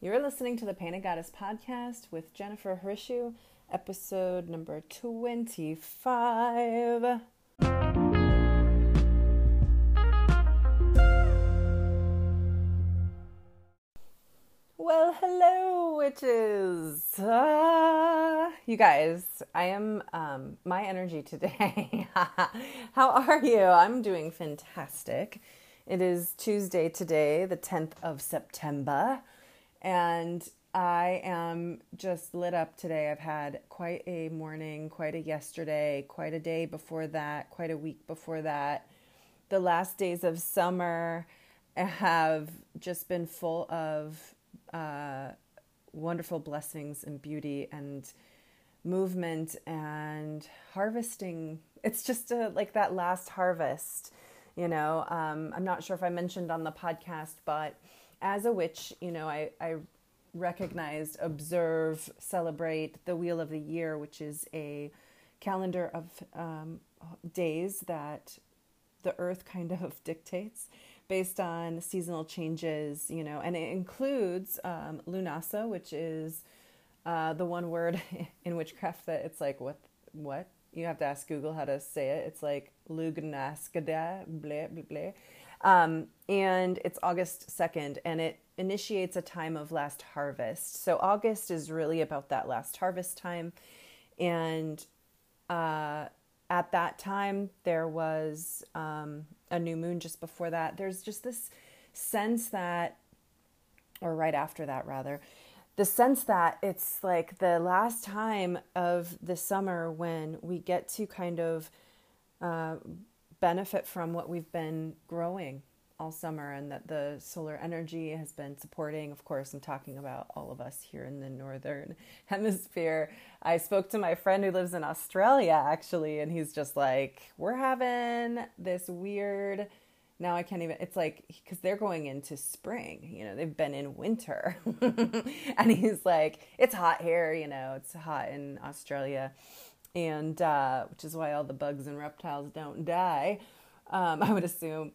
You're listening to the Painted Goddess podcast with Jennifer Hrishu, episode number 25. Well, hello, witches. Uh, you guys, I am um, my energy today. How are you? I'm doing fantastic. It is Tuesday today, the 10th of September, and I am just lit up today. I've had quite a morning, quite a yesterday, quite a day before that, quite a week before that. The last days of summer have just been full of uh, wonderful blessings and beauty and movement and harvesting. It's just a, like that last harvest, you know. Um, I'm not sure if I mentioned on the podcast, but as a witch, you know, I, I recognized, observe, celebrate the Wheel of the Year, which is a calendar of um, days that the earth kind of dictates based on seasonal changes, you know, and it includes um, Lughnasadh, which is uh, the one word in witchcraft that it's like, what, what? You have to ask Google how to say it. It's like lugnaskada, blah, blah, blah. Um, and it's August 2nd, and it initiates a time of last harvest. So August is really about that last harvest time. And uh, at that time, there was um, a new moon just before that. There's just this sense that, or right after that, rather, the sense that it's like the last time of the summer when we get to kind of uh, benefit from what we've been growing all summer and that the solar energy has been supporting. Of course, I'm talking about all of us here in the northern hemisphere. I spoke to my friend who lives in Australia actually, and he's just like, We're having this weird. Now I can't even, it's like, because they're going into spring, you know, they've been in winter. and he's like, It's hot here, you know, it's hot in Australia. And uh, which is why all the bugs and reptiles don't die, um, I would assume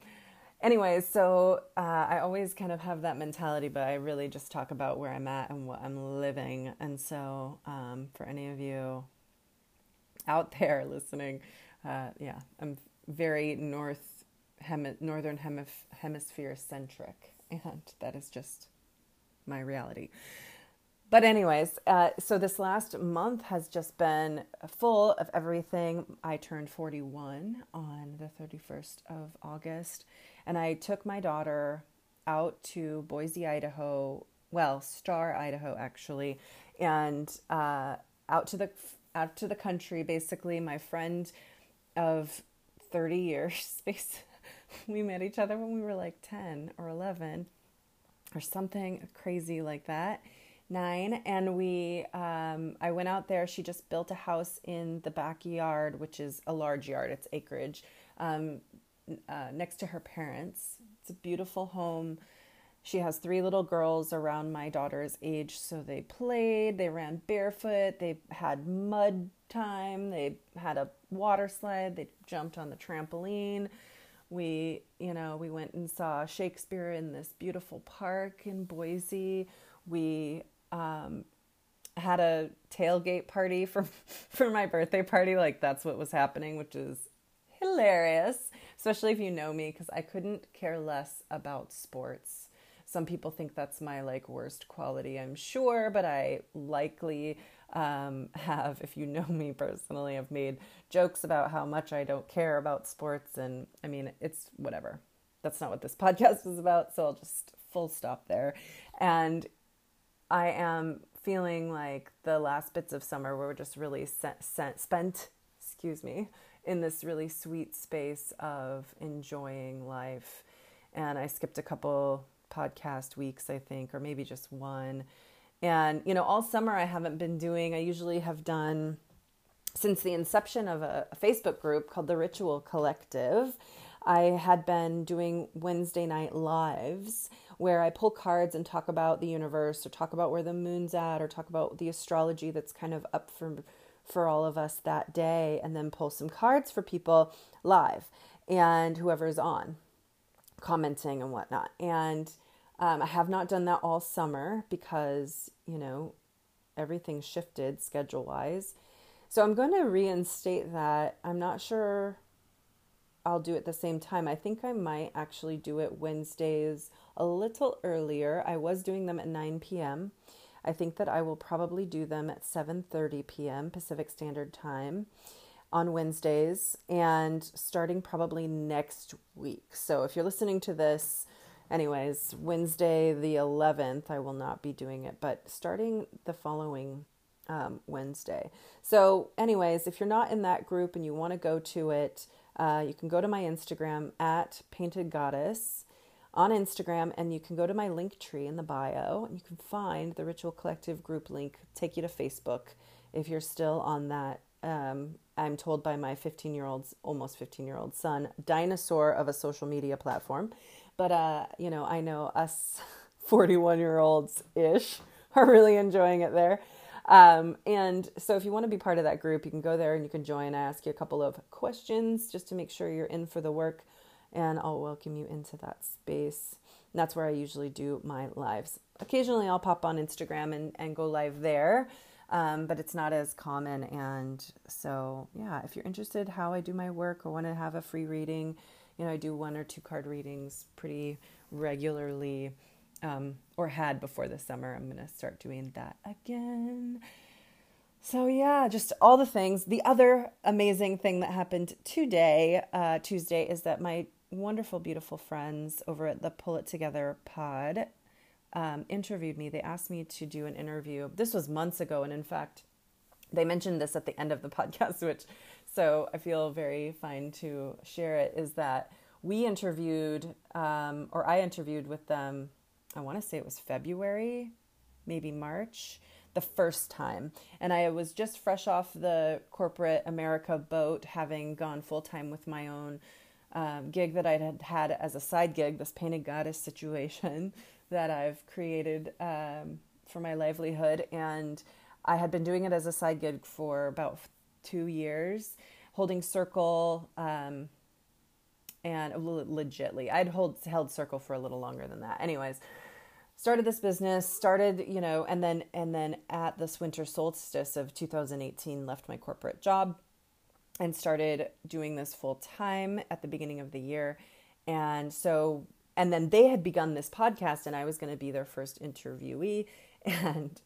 anyways, so uh, I always kind of have that mentality, but I really just talk about where I'm at and what I'm living. And so, um, for any of you out there listening, uh, yeah, I'm very north hemi- northern hemif- hemisphere centric, and that is just my reality. But, anyways, uh, so this last month has just been full of everything. I turned 41 on the 31st of August, and I took my daughter out to Boise, Idaho, well, Star, Idaho, actually, and uh, out to the out to the country. Basically, my friend of 30 years, we met each other when we were like 10 or 11 or something crazy like that nine and we um, i went out there she just built a house in the backyard which is a large yard it's acreage um, uh, next to her parents. It's a beautiful home. She has three little girls around my daughter's age, so they played, they ran barefoot, they had mud time, they had a water slide, they jumped on the trampoline. We, you know, we went and saw Shakespeare in this beautiful park in Boise. We um, had a tailgate party for for my birthday party. Like that's what was happening, which is hilarious especially if you know me, because I couldn't care less about sports. Some people think that's my like worst quality, I'm sure, but I likely um, have, if you know me personally, I've made jokes about how much I don't care about sports, and I mean, it's whatever. That's not what this podcast is about, so I'll just full stop there. And I am feeling like the last bits of summer were just really spent, excuse me, in this really sweet space of enjoying life. And I skipped a couple podcast weeks, I think, or maybe just one. And, you know, all summer I haven't been doing, I usually have done since the inception of a, a Facebook group called the Ritual Collective. I had been doing Wednesday night lives where I pull cards and talk about the universe or talk about where the moon's at or talk about the astrology that's kind of up for for all of us that day and then pull some cards for people live and whoever's on commenting and whatnot. And Um, I have not done that all summer because, you know, everything shifted schedule wise. So I'm going to reinstate that. I'm not sure I'll do it the same time. I think I might actually do it Wednesdays a little earlier. I was doing them at 9 p.m. I think that I will probably do them at 7:30 p.m. Pacific Standard Time on Wednesdays and starting probably next week. So if you're listening to this anyways, Wednesday the 11th I will not be doing it, but starting the following um, Wednesday. So anyways, if you're not in that group and you want to go to it, uh, you can go to my Instagram at Painted Goddess on Instagram, and you can go to my link tree in the bio, and you can find the Ritual Collective group link, take you to Facebook if you're still on that. Um, I'm told by my 15 year old, almost 15 year old son, dinosaur of a social media platform. But, uh, you know, I know us 41 year olds ish are really enjoying it there. Um, and so if you want to be part of that group, you can go there and you can join. I ask you a couple of questions just to make sure you're in for the work, and I'll welcome you into that space. And that's where I usually do my lives. Occasionally, I'll pop on Instagram and, and go live there, um, but it's not as common. And so, yeah, if you're interested how I do my work or want to have a free reading, you know, I do one or two card readings pretty regularly um, or had before the summer. I'm going to start doing that again. So, yeah, just all the things. The other amazing thing that happened today, uh, Tuesday, is that my wonderful, beautiful friends over at the Pull It Together pod um, interviewed me. They asked me to do an interview. This was months ago. And in fact, they mentioned this at the end of the podcast, which so I feel very fine to share it. Is that we interviewed, um, or I interviewed with them I want to say it was February, maybe March, the first time. And I was just fresh off the corporate America boat, having gone full time with my own um, gig that I had had as a side gig, this painted goddess situation that I've created um, for my livelihood. And I had been doing it as a side gig for about two years, holding circle. Um, and legitly, I'd hold held circle for a little longer than that. Anyways, started this business started you know and then and then at this winter solstice of 2018 left my corporate job and started doing this full time at the beginning of the year. And so and then they had begun this podcast and i was going to be their first interviewee. And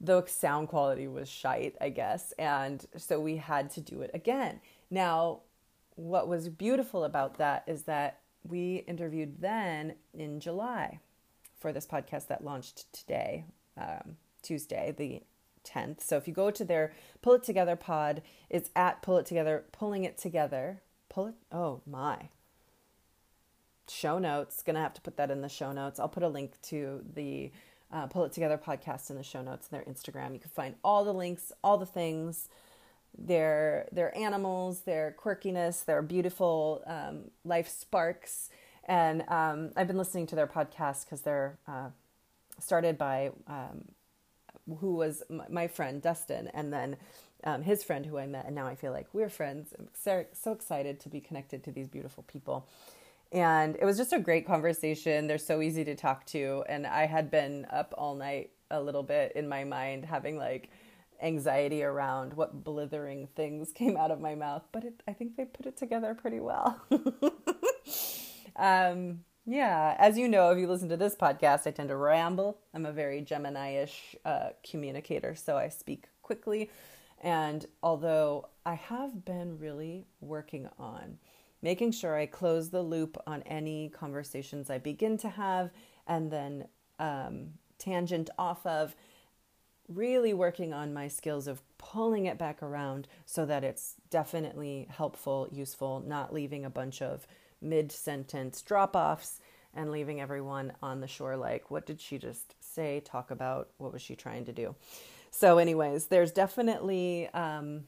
the sound quality was shite i guess. And so we had to do it again. Now what was beautiful about that is that we interviewed then in july for this podcast that launched today, um, Tuesday, the 10th. So if you go to their Pull It Together pod, it's at Pull It Together, pulling it together. Pull it, oh my. Show notes, gonna have to put that in the show notes. I'll put a link to the uh, Pull It Together podcast in the show notes and their Instagram. You can find all the links, all the things, their their animals, their quirkiness, their beautiful um, life sparks and um, I've been listening to their podcast because they're uh, started by um, who was my friend Dustin, and then um, his friend who I met, and now I feel like we're friends. I'm so, excited to be connected to these beautiful people. And it was just a great conversation. They're so easy to talk to. And I had been up all night a little bit in my mind, having like anxiety around what blithering things came out of my mouth. But it, I think they put it together pretty well. Um, yeah, as you know, if you listen to this podcast, I tend to ramble. I'm a very Gemini ish uh, communicator, so I speak quickly. And although I have been really working on making sure I close the loop on any conversations I begin to have and then um, tangent off of, really working on my skills of pulling it back around so that it's definitely helpful, useful, not leaving a bunch of mid sentence drop offs and leaving everyone on the shore like, what did she just say, talk about, what was she trying to do? So, anyways, there's definitely um,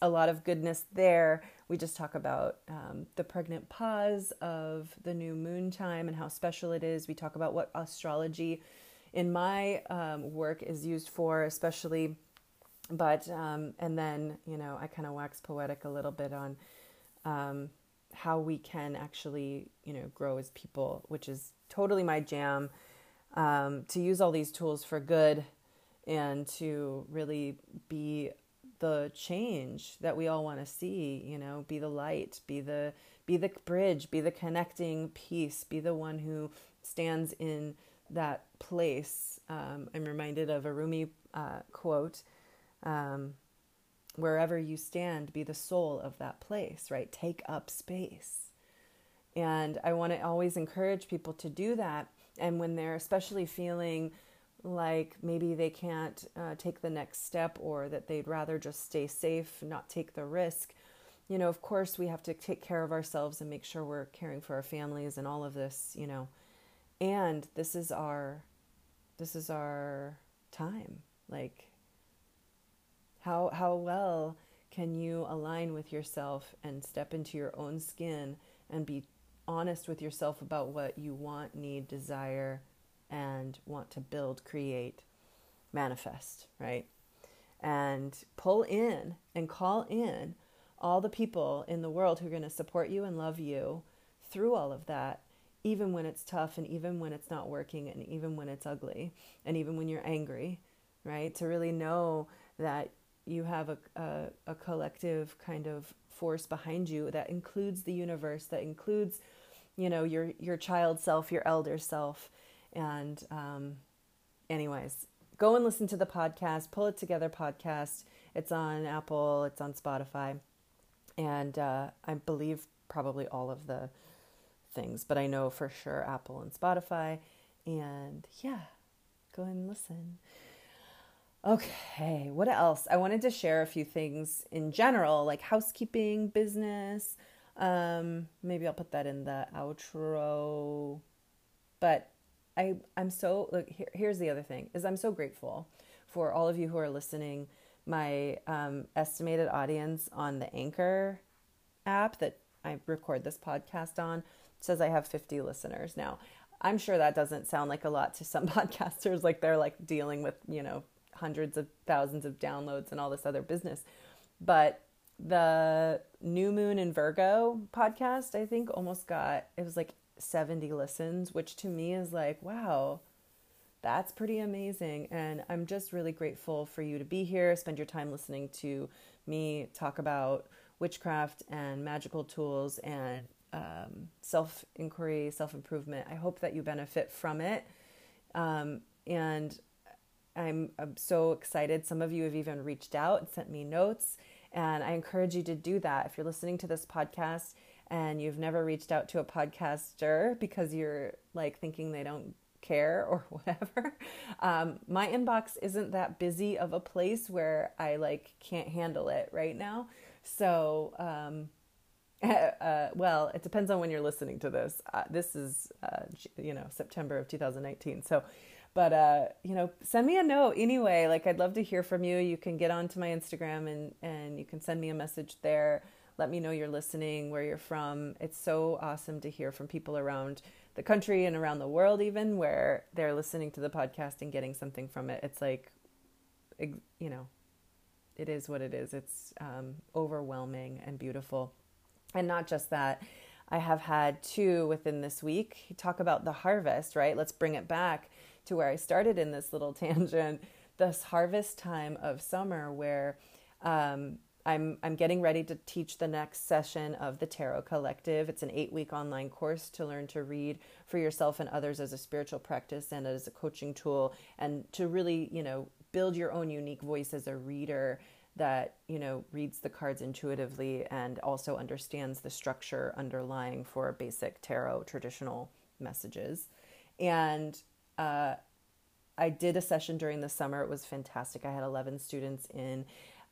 a lot of goodness there. We just talk about um, the pregnant pause of the new moon time and how special it is. We talk about what astrology in my um, work is used for, especially. But, um, and then, you know, I kind of wax poetic a little bit on um, how we can actually, you know, grow as people, which is totally my jam. um, to use all these tools for good and to really be the change that we all want to see you know be the light be the be the bridge be the connecting piece be the one who stands in that place um, i'm reminded of a rumi uh, quote um, wherever you stand be the soul of that place right take up space and i want to always encourage people to do that and when they're especially feeling like maybe they can't uh, take the next step or that they'd rather just stay safe, not take the risk. You know, of course, we have to take care of ourselves and make sure we're caring for our families and all of this, you know. And this is our this is our time. Like how how well can you align with yourself and step into your own skin and be honest with yourself about what you want, need, desire, and want to build, create, manifest, right? And pull in and call in all the people in the world who are going to support you and love you through all of that, even when it's tough and even when it's not working and even when it's ugly and even when you're angry, right? To really know that you have a, a, a collective kind of force behind you that includes the universe, that includes, you know, your, your child self, your elder self, and, um, anyways, go and listen to the podcast, Pull It Together podcast. It's on Apple, it's on Spotify, and uh, I believe probably all of the things, but I know for sure Apple and Spotify. And yeah, go and listen. Okay, what else? I wanted to share a few things in general, like housekeeping, business. Um, maybe I'll put that in the outro. But I I'm so look here, here's the other thing is I'm so grateful for all of you who are listening. My um, estimated audience on the Anchor app that I record this podcast on says I have 50 listeners now. I'm sure that doesn't sound like a lot to some podcasters, like they're like dealing with you know hundreds of thousands of downloads and all this other business. But the New Moon in Virgo podcast, I think, almost got it was like 70 listens, which to me is like, wow, that's pretty amazing. And I'm just really grateful for you to be here, spend your time listening to me talk about witchcraft and magical tools and um, self inquiry, self improvement. I hope that you benefit from it. Um, and I'm, I'm so excited. Some of you have even reached out and sent me notes. And I encourage you to do that. If you're listening to this podcast and you've never reached out to a podcaster because you're like thinking they don't care or whatever um, my inbox isn't that busy of a place where i like can't handle it right now so um, uh, well it depends on when you're listening to this uh, this is uh, you know september of 2019 so but uh, you know send me a note anyway like i'd love to hear from you you can get onto my instagram and and you can send me a message there let me know you're listening, where you're from. It's so awesome to hear from people around the country and around the world, even where they're listening to the podcast and getting something from it. It's like, you know, it is what it is. It's um, overwhelming and beautiful. And not just that, I have had two within this week talk about the harvest, right? Let's bring it back to where I started in this little tangent this harvest time of summer where um, I'm I'm getting ready to teach the next session of the Tarot Collective. It's an 8-week online course to learn to read for yourself and others as a spiritual practice and as a coaching tool and to really, you know, build your own unique voice as a reader that, you know, reads the cards intuitively and also understands the structure underlying for basic tarot traditional messages. And uh, I did a session during the summer. It was fantastic. I had 11 students in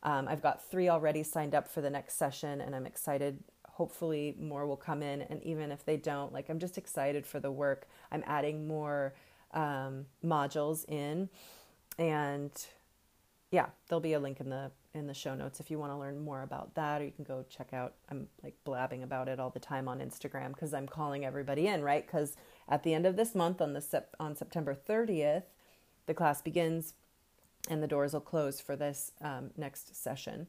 um, I've got three already signed up for the next session, and I'm excited. Hopefully, more will come in. And even if they don't, like, I'm just excited for the work. I'm adding more um, modules in, and yeah, there'll be a link in the in the show notes if you want to learn more about that, or you can go check out. I'm like blabbing about it all the time on Instagram because I'm calling everybody in, right? Because at the end of this month, on the sep- on September 30th, the class begins and the doors will close for this um, next session.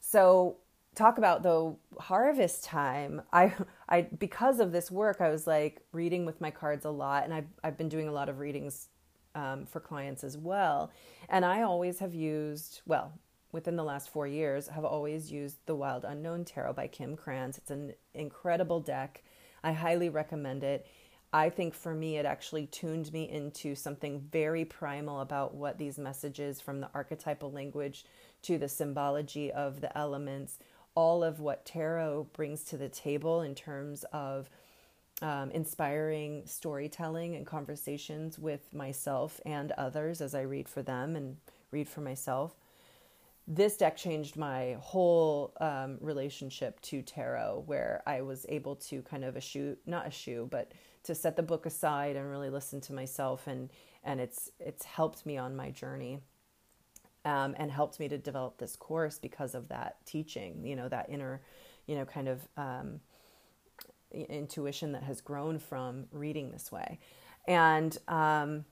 So talk about though harvest time i i because of this work i was like reading with my cards a lot and i've, I've been doing a lot of readings um, for clients as well and i always have used well within the last four years have always used the wild unknown tarot by kim krans it's an incredible deck. I highly recommend it. I think for me it actually tuned me into something very primal about what these messages from the archetypal language to the symbology of the elements all of what tarot brings to the table in terms of um, inspiring storytelling and conversations with myself and others as I read for them and read for myself. This deck changed my whole um, relationship to tarot, where I was able to kind of eschew, not eschew, but to set the book aside and really listen to myself, and and it's it's helped me on my journey um, and helped me to develop this course because of that teaching, you know, that inner, you know, kind of um, intuition that has grown from reading this way. And, um,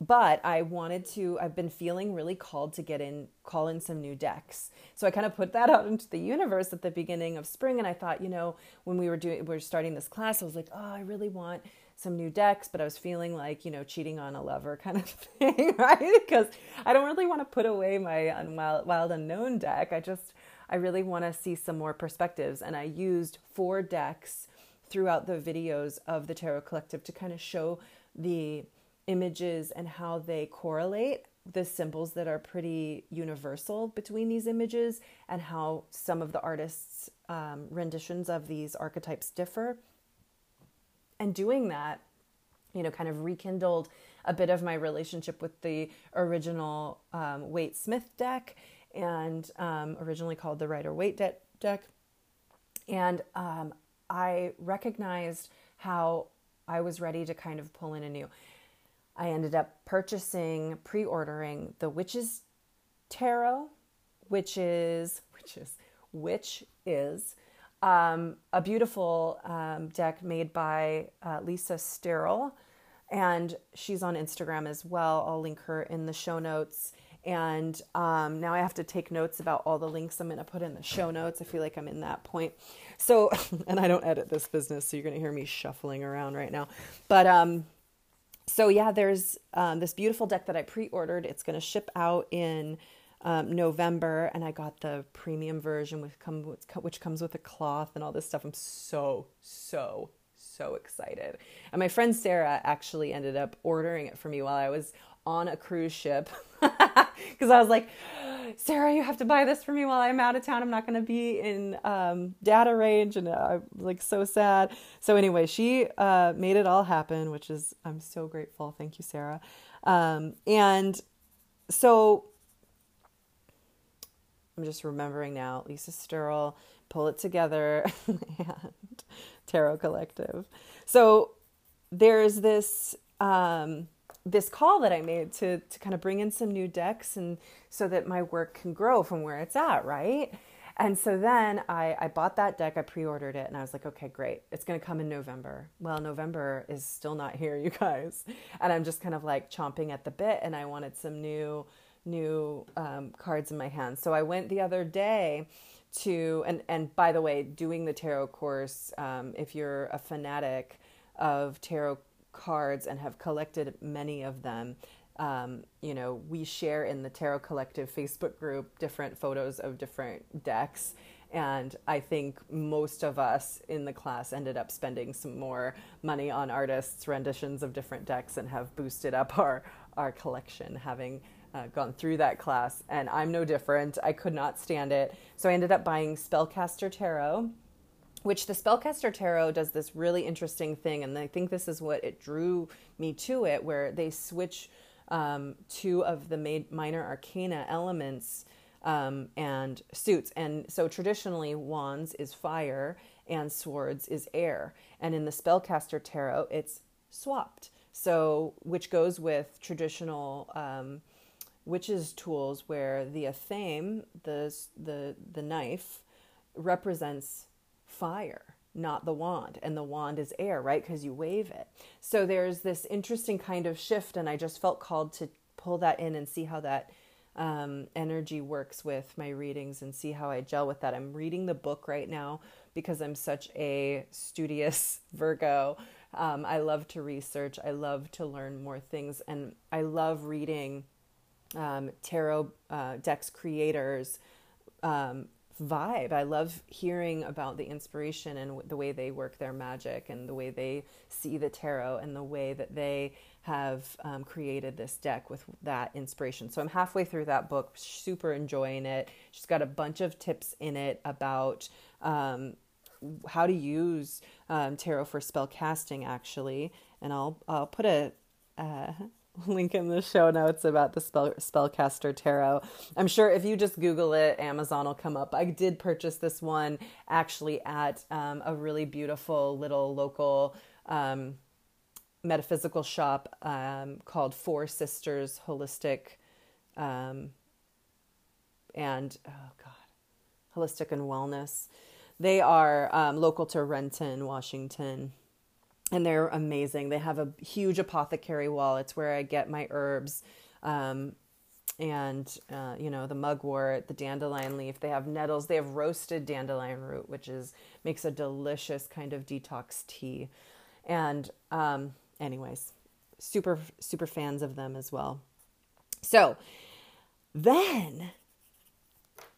but I wanted to, I've been feeling really called to get in, call in some new decks. So I kind of put that out into the universe at the beginning of spring. And I thought, you know, when we were doing, we are starting this class, I was like, oh, I really want some new decks, but I was feeling like, you know, cheating on a lover kind of thing, right? because I don't really want to put away my wild, wild unknown deck. I just, I really want to see some more perspectives. And I used four decks throughout the videos of the Tarot Collective to kind of show the images and how they correlate the symbols that are pretty universal between these images and how some of the artists' um, renditions of these archetypes differ and doing that you know kind of rekindled a bit of my relationship with the original um, Waite Smith deck and um, originally called the Rider Waite de- deck. And um, I recognized how I was ready to kind of pull in a new. I ended up purchasing, pre ordering the Witches Tarot, which is, which is, which is um, a beautiful um, deck made by uh, Lisa Sterle, and she's on Instagram as well. I'll link her in the show notes. And um, now I have to take notes about all the links I'm going to put in the show notes. I feel like I'm in that point. So, and I don't edit this business, so you're going to hear me shuffling around right now. But um, so yeah, there's um, this beautiful deck that I pre-ordered. It's going to ship out in um, November, and I got the premium version with come which comes with a cloth and all this stuff. I'm so so so excited. And my friend Sarah actually ended up ordering it for me while I was on a cruise ship because I was like, Sarah, you have to buy this for me while I'm out of town. I'm not going to be in um, data range, and I'm like so sad. So anyway, she uh, made it all happen, which is I'm so grateful. Thank you, Sarah. Um, and so I'm just remembering now. Lisa Sterle, Pull It Together, and Tarot Collective. So there's this um, this call that I made to to kind of bring in some new decks and so that my work can grow from where it's at, right? And so then I, I bought that deck, I pre ordered it, and I was like, okay, great. It's going to come in November. Well, November is still not here, you guys. And I'm just kind of like chomping at the bit, and I wanted some new new um, cards in my hands. So I went the other day to and and by the way, doing the tarot course, um, if you're a fanatic of tarot cards and have collected many of them. Um, you know, we share in the Tarot Collective Facebook group different photos of different decks. And I think most of us in the class ended up spending some more money on artists' renditions of different decks and have boosted up our, our collection, having uh, gone through that class, and I'm no different. I could not stand it. So I ended up buying Spellcaster Tarot, which the Spellcaster Tarot does this really interesting thing. And I think this is what it drew me to it, where they switch um, two of the minor arcana elements um, and suits. And so traditionally, wands is fire and swords is air. And in the Spellcaster Tarot, it's swapped. So, which goes with traditional um, witches' tools where the athame, the, the, the knife, represents fire, not the wand. And the wand is air, right? Because you wave it. So there's this interesting kind of shift, and I just felt called to pull that in and see how that um, energy works with my readings and see how I gel with that. I'm reading the book right now because I'm such a studious Virgo. Um, I love to research, I love to learn more things, and I love reading um, tarot uh, decks creators. Um, vibe. I love hearing about the inspiration and the way they work their magic and the way they see the tarot and the way that they have um, created this deck with that inspiration. So I'm halfway through that book, super enjoying it. She's got a bunch of tips in it about um, how to use um, tarot for spell casting, actually. And I'll I'll put a uh, link in the show notes about the spell spellcaster tarot. I'm sure if you just Google it, Amazon will come up. I did purchase this one actually at um, a really beautiful little local um, metaphysical shop um, called Four Sisters Holistic um, and oh god, holistic and wellness. They are um, local to Renton, Washington, and they're amazing. They have a huge apothecary wall. It's where I get my herbs. Um, and uh, you know the mugwort, the dandelion leaf. They have nettles. They have roasted dandelion root, which is makes a delicious kind of detox tea. And um, anyways, super, super fans of them as well. So then,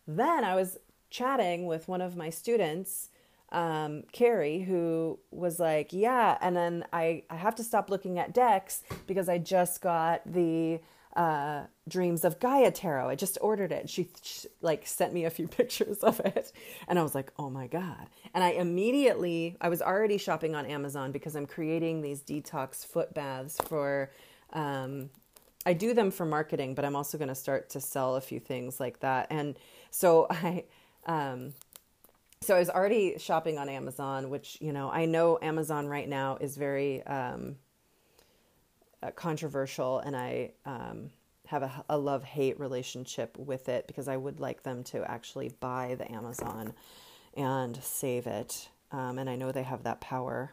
then I was chatting with one of my students, um, Carrie, who was like, Yeah, and then I, I have to stop looking at decks because I just got the uh, Dreams of Gaia tarot. I just ordered it. She, she, like sent me a few pictures of it, and I was like, "Oh my god!" And I immediately, I was already shopping on Amazon because I'm creating these detox foot baths for. Um, I do them for marketing, but I'm also going to start to sell a few things like that. And so I, um, so I was already shopping on Amazon, which you know I know Amazon right now is very um, uh, controversial, and I um, have a, a love hate relationship with it because I would like them to actually buy the Amazon and save it. Um, and I know they have that power.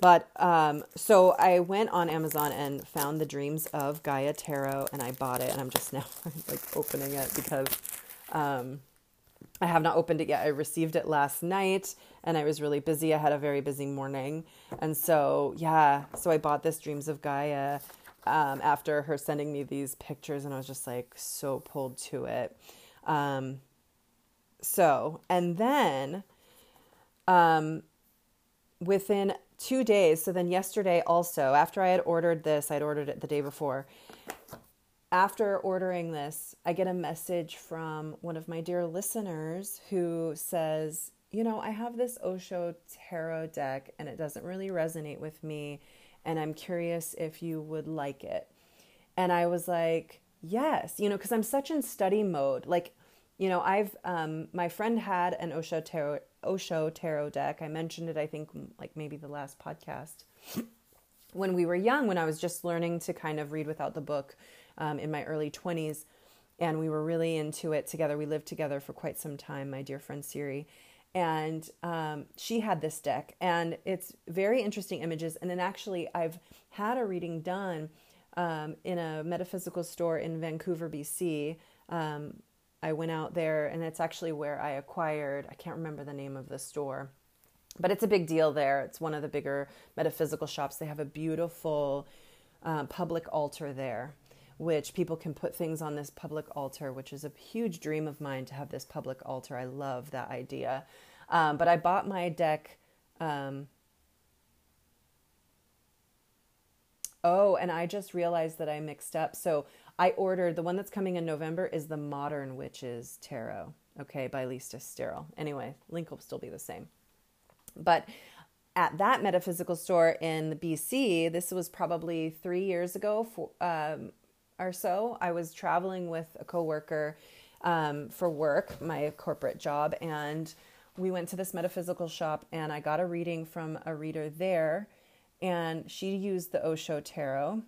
But um, so I went on Amazon and found the Dreams of Gaia Tarot, and I bought it, and I'm just now like opening it because um, I have not opened it yet. I received it last night and I was really busy. I had a very busy morning. And so, yeah, so I bought this Dreams of Gaia um, after her sending me these pictures, and I was just like so pulled to it. Um, so, and then um, within two days, so then yesterday also, after I had ordered this, I'd ordered it the day before after ordering this, I get a message from one of my dear listeners who says, You know, I have this Osho tarot deck and it doesn't really resonate with me. And I'm curious if you would like it. And I was like, Yes, you know, because I'm such in study mode. Like, you know, I've, um, my friend had an Osho tarot, Osho tarot deck. I mentioned it, I think, like maybe the last podcast. when we were young, when I was just learning to kind of read without the book, um, in my early 20s. And we were really into it together. We lived together for quite some time, my dear friend Siri. And um, she had this deck, and it's very interesting images. And then actually, I've had a reading done um, in a metaphysical store in Vancouver, BC. Um, I went out there, and it's actually where I acquired, I can't remember the name of the store, but it's a big deal there. It's one of the bigger metaphysical shops. They have a beautiful uh, public altar there which people can put things on this public altar, which is a huge dream of mine to have this public altar. I love that idea. Um, but I bought my deck. Um, oh, and I just realized that I mixed up. So I ordered the one that's coming in November is the Modern Witches Tarot, okay, by Lisa Sterle. Anyway, link will still be the same. But at that metaphysical store in the BC, this was probably three years ago. For, um, or so, I was traveling with a coworker um, for work, my corporate job, and we went to this metaphysical shop, and I got a reading from a reader there, and she used the Osho tarot,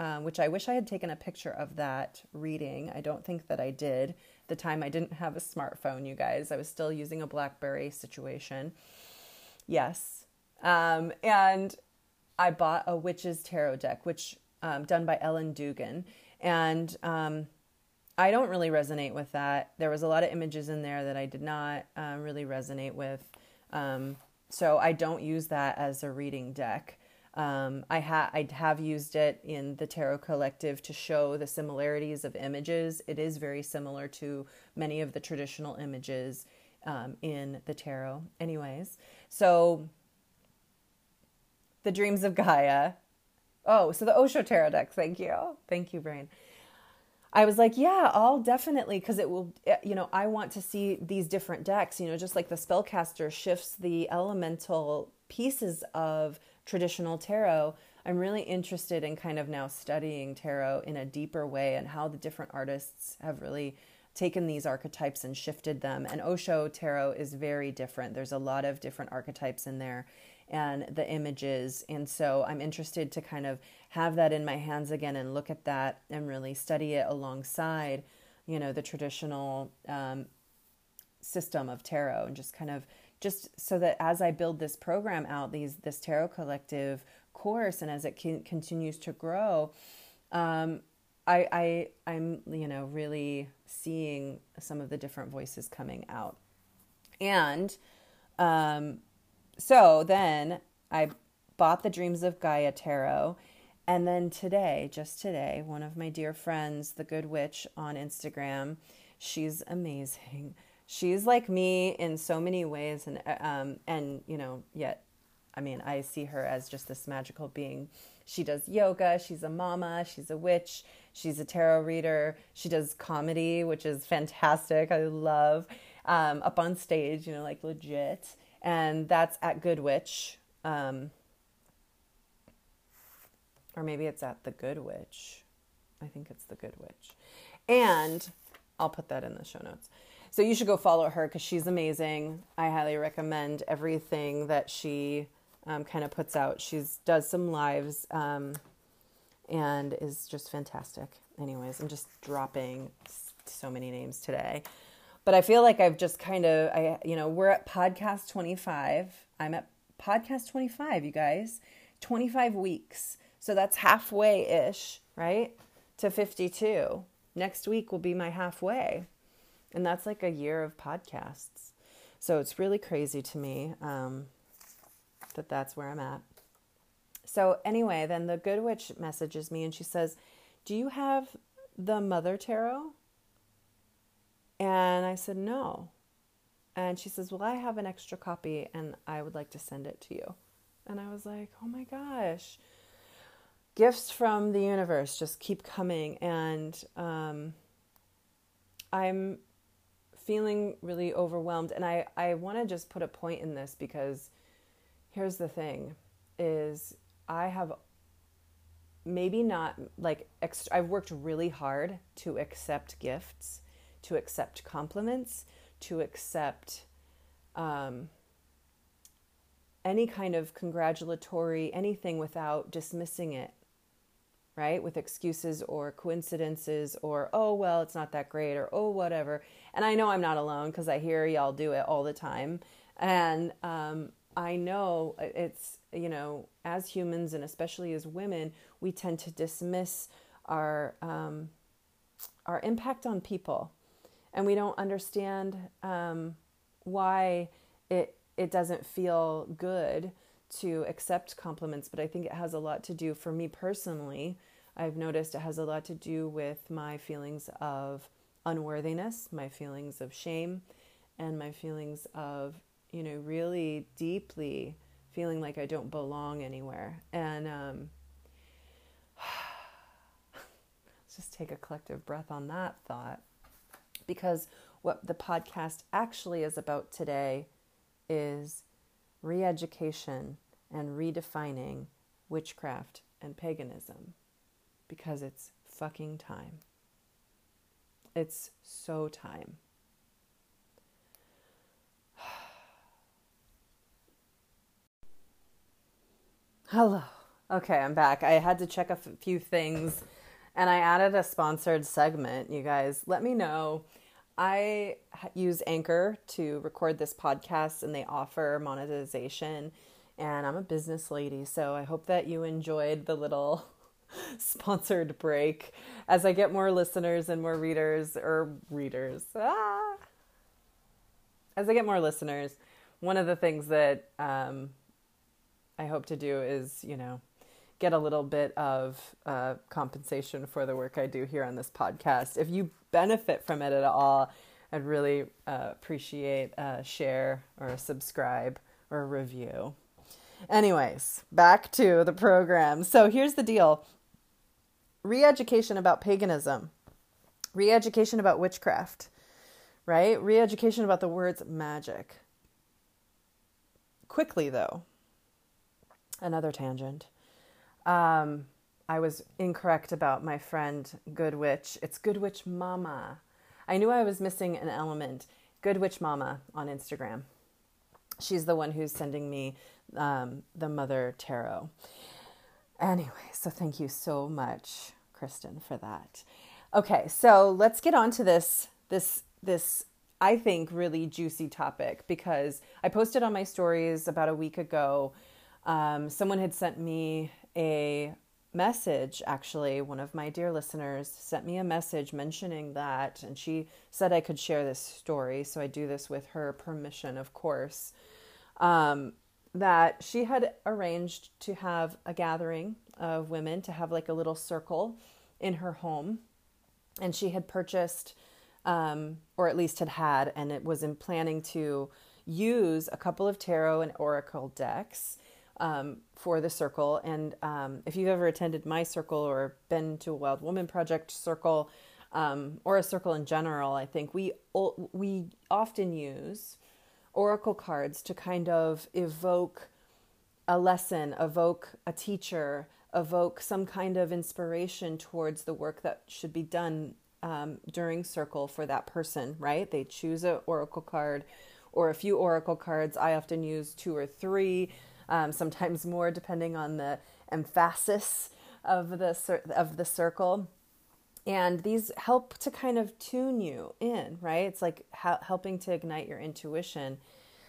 um, which I wish I had taken a picture of that reading. I don't think that I did. The time I didn't have a smartphone, you guys, I was still using a BlackBerry situation. Yes, um, and I bought a witch's tarot deck, which um, done by Ellen Dugan. And um, I don't really resonate with that. There was a lot of images in there that I did not um, really resonate with. Um, so I don't use that as a reading deck. Um, I, ha- I have used it in the Tarot Collective to show the similarities of images. It is very similar to many of the traditional images um, in the tarot, anyways. So, the Dreams of Gaia. Oh, so the Osho Tarot deck. Thank you. Thank you, Brain. I was like, yeah, I'll definitely, because it will, eh, you know, I want to see these different decks, you know, just like the spellcaster shifts the elemental pieces of traditional tarot. I'm really interested in kind of now studying tarot in a deeper way and how the different artists have really taken these archetypes and shifted them. And Osho tarot is very different. There's a lot of different archetypes in there and the images. And so I'm interested to kind of have that in my hands again and look at that and really study it alongside, you know, the traditional um, system of tarot and just kind of just so that as I build this program out, these this tarot collective course, and as it can, continues to grow, um, I, I I'm you know really seeing some of the different voices coming out, and um, so then I bought the Dreams of Gaia tarot and then today, just today, one of my dear friends, the Good Witch on Instagram, she's amazing. She's like me in so many ways, and um, and you know, yet, I mean, I see her as just this magical being. She does yoga. She's a mama. She's a witch. She's a tarot reader. She does comedy, which is fantastic. I love um, up on stage, you know, like legit. And that's at Good Witch. Um, or maybe it's at the Good Witch. I think it's the Good Witch. And I'll put that in the show notes. So you should go follow her because she's amazing. I highly recommend everything that she um, kind of puts out. She does some lives um, and is just fantastic. Anyways, I'm just dropping so many names today. But I feel like I've just kind of, I, you know, we're at podcast 25. I'm at podcast 25, you guys. 25 weeks. So that's halfway ish, right? To 52. Next week will be my halfway. And that's like a year of podcasts. So it's really crazy to me um, that that's where I'm at. So, anyway, then the Good Witch messages me and she says, Do you have the Mother Tarot? And I said, No. And she says, Well, I have an extra copy and I would like to send it to you. And I was like, Oh my gosh gifts from the universe just keep coming and um, i'm feeling really overwhelmed and i, I want to just put a point in this because here's the thing is i have maybe not like ext- i've worked really hard to accept gifts to accept compliments to accept um, any kind of congratulatory anything without dismissing it right? With excuses or coincidences or, oh, well, it's not that great or, oh, whatever. And I know I'm not alone because I hear y'all do it all the time. And um, I know it's, you know, as humans and especially as women, we tend to dismiss our, um, our impact on people. And we don't understand um, why it, it doesn't feel good to accept compliments, but I think it has a lot to do for me personally I've noticed it has a lot to do with my feelings of unworthiness, my feelings of shame, and my feelings of, you know, really deeply feeling like I don't belong anywhere. And um, let's just take a collective breath on that thought. Because what the podcast actually is about today is re education and redefining witchcraft and paganism because it's fucking time. It's so time. Hello. Okay, I'm back. I had to check a f- few things and I added a sponsored segment. You guys, let me know. I use Anchor to record this podcast and they offer monetization. And I'm a business lady, so I hope that you enjoyed the little sponsored break as I get more listeners and more readers or readers. Ah. As I get more listeners, one of the things that um, I hope to do is, you know, get a little bit of uh, compensation for the work I do here on this podcast. If you benefit from it at all, I'd really uh, appreciate a share or a subscribe or a review. Anyways, back to the program. So here's the deal re education about paganism, re education about witchcraft, right? Re education about the words magic. Quickly, though, another tangent. Um, I was incorrect about my friend Good Witch. It's Good Witch Mama. I knew I was missing an element. Good Witch Mama on Instagram. She's the one who's sending me um, the Mother Tarot. Anyway, so thank you so much, Kristen, for that. Okay, so let's get on to this this this I think really juicy topic because I posted on my stories about a week ago. Um, someone had sent me a message actually. One of my dear listeners sent me a message mentioning that and she said i could share this story so i do this with her permission of course. Um, that she had arranged to have a gathering of women to have like a little circle in her home. And she had purchased, um, or at least had had, and it was in planning to use a couple of tarot and oracle decks um, for the circle. And um, if you've ever attended my circle or been to a Wild Woman Project circle, um, or a circle in general, I think we we often use oracle cards to kind of evoke a lesson, evoke a teacher, evoke some kind of inspiration towards the work that should be done um, during circle for that person, right? They choose an oracle card or a few oracle cards. I often use two or three, um, sometimes more, depending on the emphasis of the of the circle. And these help to kind of tune you in, right? It's like ha- helping to ignite your intuition.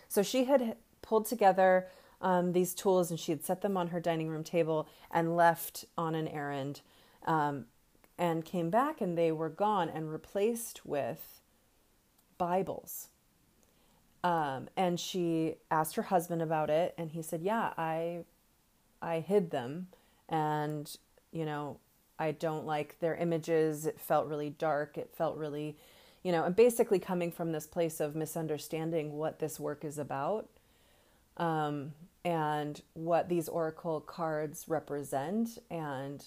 So she had pulled together um, these tools and she had set them on her dining room table and left on an errand um, and came back and they were gone and replaced with Bibles. Um, and she asked her husband about it and he said, "Yeah, I I hid them and you know, I don't like their images. It felt really dark. It felt really, you know, and basically coming from this place of misunderstanding what this work is about um, and what these oracle cards represent and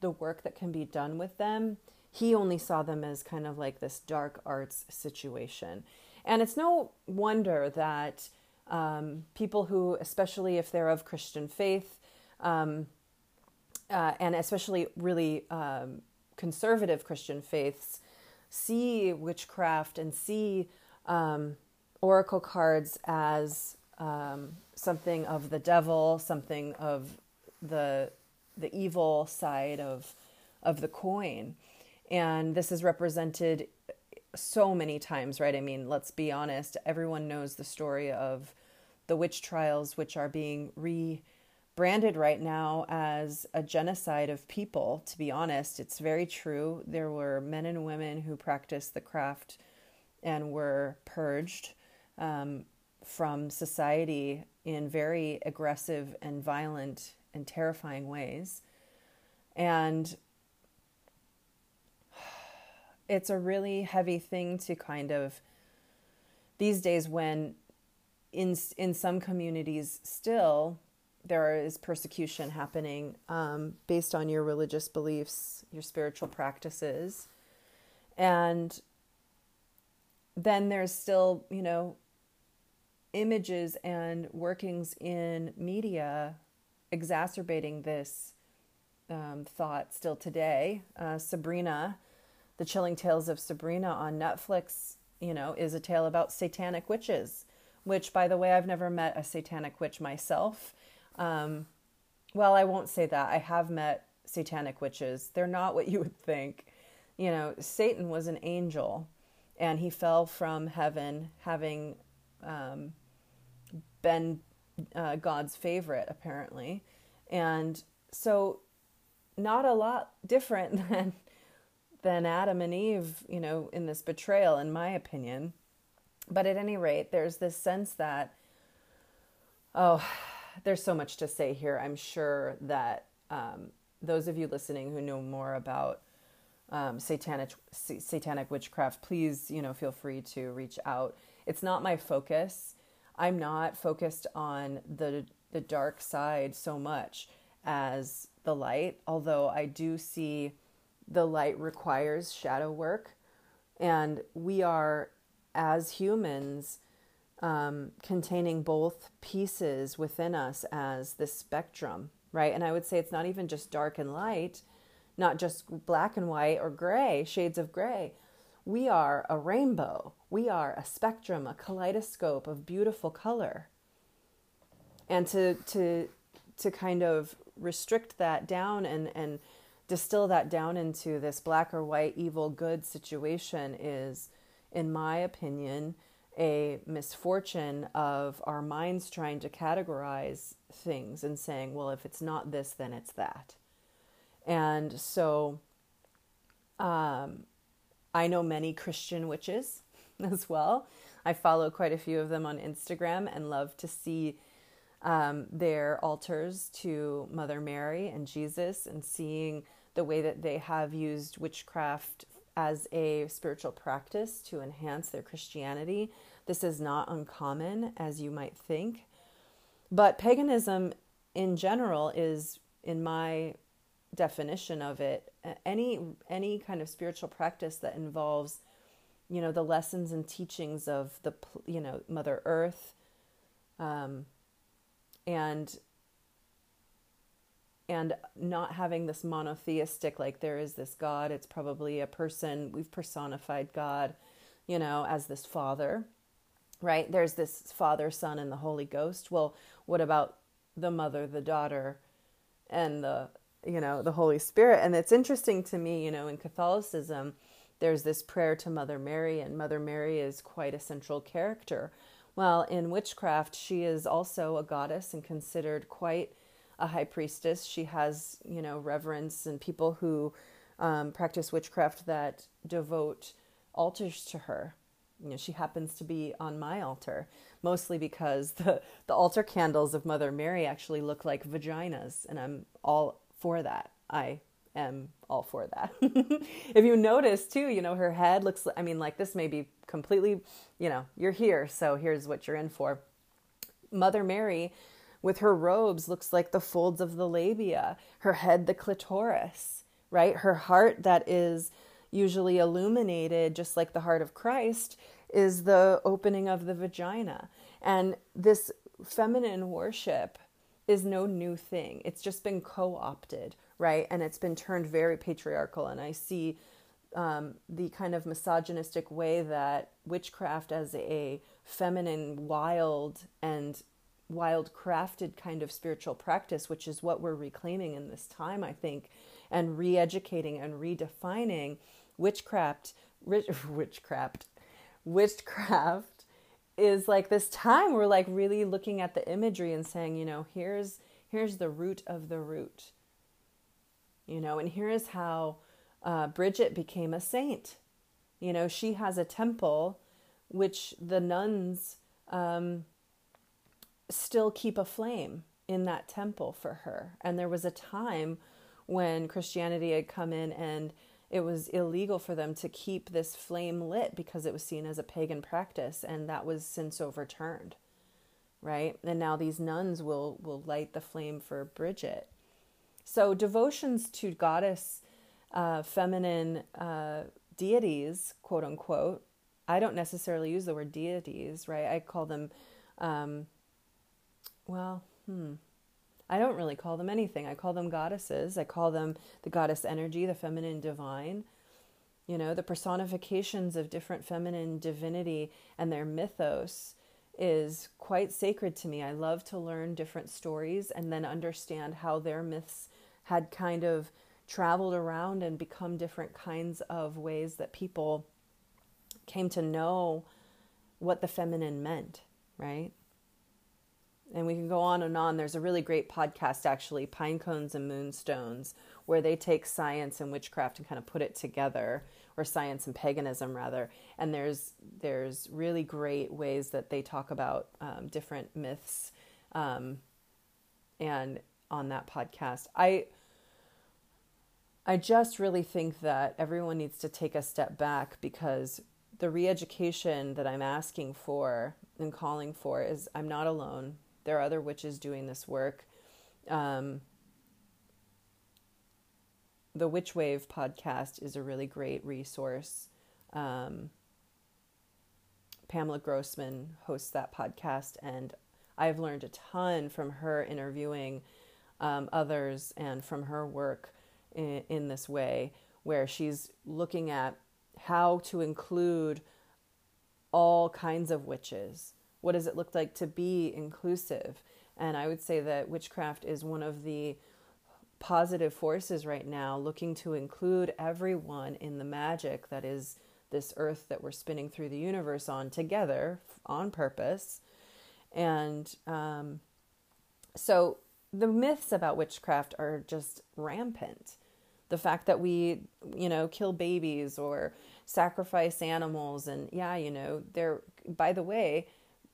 the work that can be done with them. He only saw them as kind of like this dark arts situation. And it's no wonder that um, people who, especially if they're of Christian faith, um, uh, and especially really um, conservative Christian faiths see witchcraft and see um, oracle cards as um, something of the devil, something of the the evil side of of the coin, and this is represented so many times, right? I mean, let's be honest. Everyone knows the story of the witch trials, which are being rebranded right now as a genocide of people. To be honest, it's very true. There were men and women who practiced the craft and were purged um, from society in very aggressive and violent and terrifying ways. And it's a really heavy thing to kind of these days when in in some communities still there is persecution happening um, based on your religious beliefs, your spiritual practices. And then there's still, you know, images and workings in media exacerbating this um, thought still today. Uh, Sabrina, The Chilling Tales of Sabrina on Netflix, you know, is a tale about satanic witches, which, by the way, I've never met a satanic witch myself. Um, well, I won't say that. I have met satanic witches. They're not what you would think. You know, Satan was an angel and he fell from heaven having um, been uh, God's favorite, apparently. And so not a lot different than than Adam and Eve, you know, in this betrayal, in my opinion. But at any rate, there's this sense that, oh, there's so much to say here. I'm sure that um, those of you listening who know more about um, satanic satanic witchcraft, please, you know, feel free to reach out. It's not my focus. I'm not focused on the the dark side so much as the light, although I do see the light requires shadow work, and we are as humans um, containing both pieces within us as this spectrum, right? And I would say it's not even just dark and light, not just black and white or gray, shades of gray. We are a rainbow. We are a spectrum, a kaleidoscope of beautiful color. And to to to kind of restrict that down and and distill that down into this black or white evil good situation is in my opinion a misfortune of our minds trying to categorize things and saying well if it's not this then it's that and so um, I know many Christian witches as well. I follow quite a few of them on Instagram and love to see um, their altars to Mother Mary and Jesus and seeing the way that they have used witchcraft as a spiritual practice to enhance their Christianity. This is not uncommon as you might think. But paganism in general is, in my definition of it any any kind of spiritual practice that involves you know the lessons and teachings of the you know mother earth um, and and not having this monotheistic like there is this god it's probably a person we've personified god you know as this father right there's this father son and the holy ghost well what about the mother the daughter and the you know, the Holy Spirit. And it's interesting to me, you know, in Catholicism, there's this prayer to Mother Mary, and Mother Mary is quite a central character. Well, in witchcraft, she is also a goddess and considered quite a high priestess. She has, you know, reverence and people who um, practice witchcraft that devote altars to her. You know, she happens to be on my altar, mostly because the, the altar candles of Mother Mary actually look like vaginas, and I'm all for that. I am all for that. if you notice too, you know, her head looks, I mean, like this may be completely, you know, you're here, so here's what you're in for. Mother Mary, with her robes, looks like the folds of the labia, her head, the clitoris, right? Her heart, that is usually illuminated, just like the heart of Christ, is the opening of the vagina. And this feminine worship is no new thing. It's just been co opted, right? And it's been turned very patriarchal. And I see um, the kind of misogynistic way that witchcraft as a feminine, wild, and wild crafted kind of spiritual practice, which is what we're reclaiming in this time, I think, and re educating and redefining witchcraft, witchcraft, witchcraft is like this time we're like really looking at the imagery and saying, you know, here's here's the root of the root. You know, and here is how uh, Bridget became a saint. You know, she has a temple which the nuns um, still keep a flame in that temple for her. And there was a time when Christianity had come in and it was illegal for them to keep this flame lit because it was seen as a pagan practice and that was since overturned right? And now these nuns will will light the flame for bridget. So devotions to goddess uh, feminine uh, deities quote unquote i don't necessarily use the word deities right? I call them um, well hmm I don't really call them anything. I call them goddesses. I call them the goddess energy, the feminine divine. You know, the personifications of different feminine divinity and their mythos is quite sacred to me. I love to learn different stories and then understand how their myths had kind of traveled around and become different kinds of ways that people came to know what the feminine meant, right? And we can go on and on. There's a really great podcast, actually, Pine Cones and Moonstones, where they take science and witchcraft and kind of put it together, or science and paganism rather. And there's there's really great ways that they talk about um, different myths, um, and on that podcast, I I just really think that everyone needs to take a step back because the re-education that I'm asking for and calling for is I'm not alone. There are other witches doing this work. Um, the Witch Wave podcast is a really great resource. Um, Pamela Grossman hosts that podcast, and I've learned a ton from her interviewing um, others and from her work in, in this way, where she's looking at how to include all kinds of witches. What does it look like to be inclusive? And I would say that witchcraft is one of the positive forces right now, looking to include everyone in the magic that is this earth that we're spinning through the universe on together on purpose. And um, so the myths about witchcraft are just rampant. The fact that we, you know, kill babies or sacrifice animals, and yeah, you know, they're, By the way,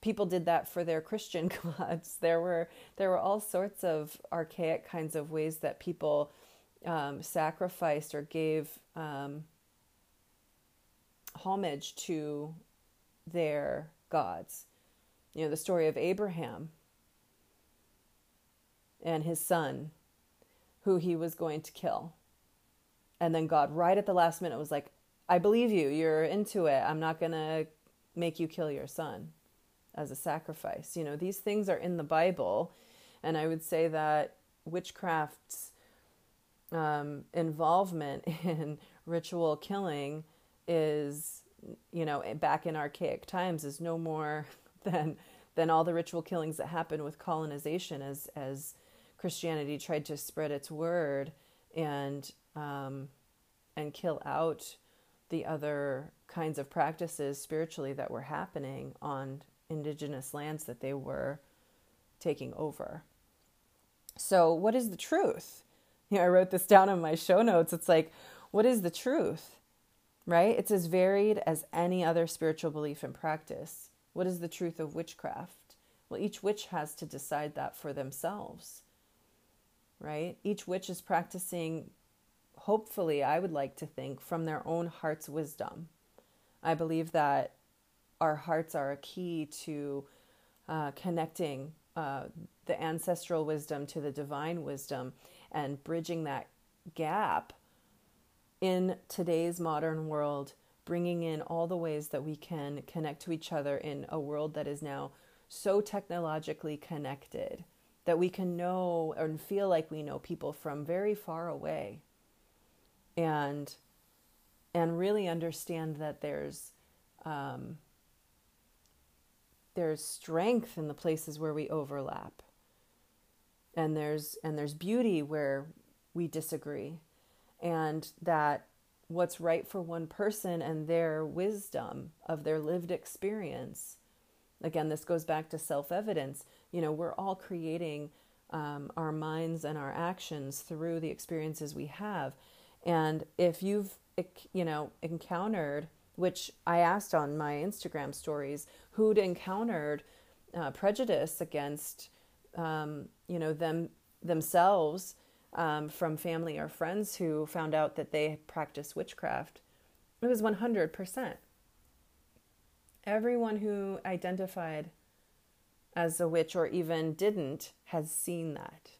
people did that for their Christian gods. There were there were all sorts of archaic kinds of ways that people um, sacrificed or gave um, homage to their gods. You know, the story of Abraham and his son, who he was going to kill. And then God, right at the last minute, was like, I believe you. You're into it. I'm not to make you kill your son as a sacrifice. You know, these things are in the Bible. And I would say that witchcraft's um, involvement in ritual killing is, you know, back in archaic times, is no more than than all the ritual killings that happened with colonization as as Christianity tried to spread its word and um, and kill out the other kinds of practices spiritually that were happening on indigenous lands that they were taking over. So, what is the truth? You know, I wrote this down in my show notes. It's like, what is the truth? Right? It's as varied as any other spiritual belief and practice. What is the truth of witchcraft? Well, each witch has to decide that for themselves right? Each witch is practicing, hopefully, I would like to think, from their own heart's wisdom. I believe that our hearts are a key to uh, connecting uh, the ancestral wisdom to the divine wisdom and bridging that gap in today's modern world, bringing in all the ways that we can connect to each other in a world that is now so technologically connected that we can know and feel like we know people from very far away. And and really understand that there's um, there's strength in the places where we overlap and there's and there's beauty where we disagree and that what's right for one person and their wisdom of their lived experience again this goes back to self-evidence you know, we're all creating um, our minds and our actions through the experiences we have. And if you've, you know, encountered, which I asked on my Instagram stories, who'd encountered uh, prejudice against, um, you know, them themselves um, from family or friends who found out that they practice witchcraft, it was 100%. Everyone who identified as a witch or even didn't has seen that.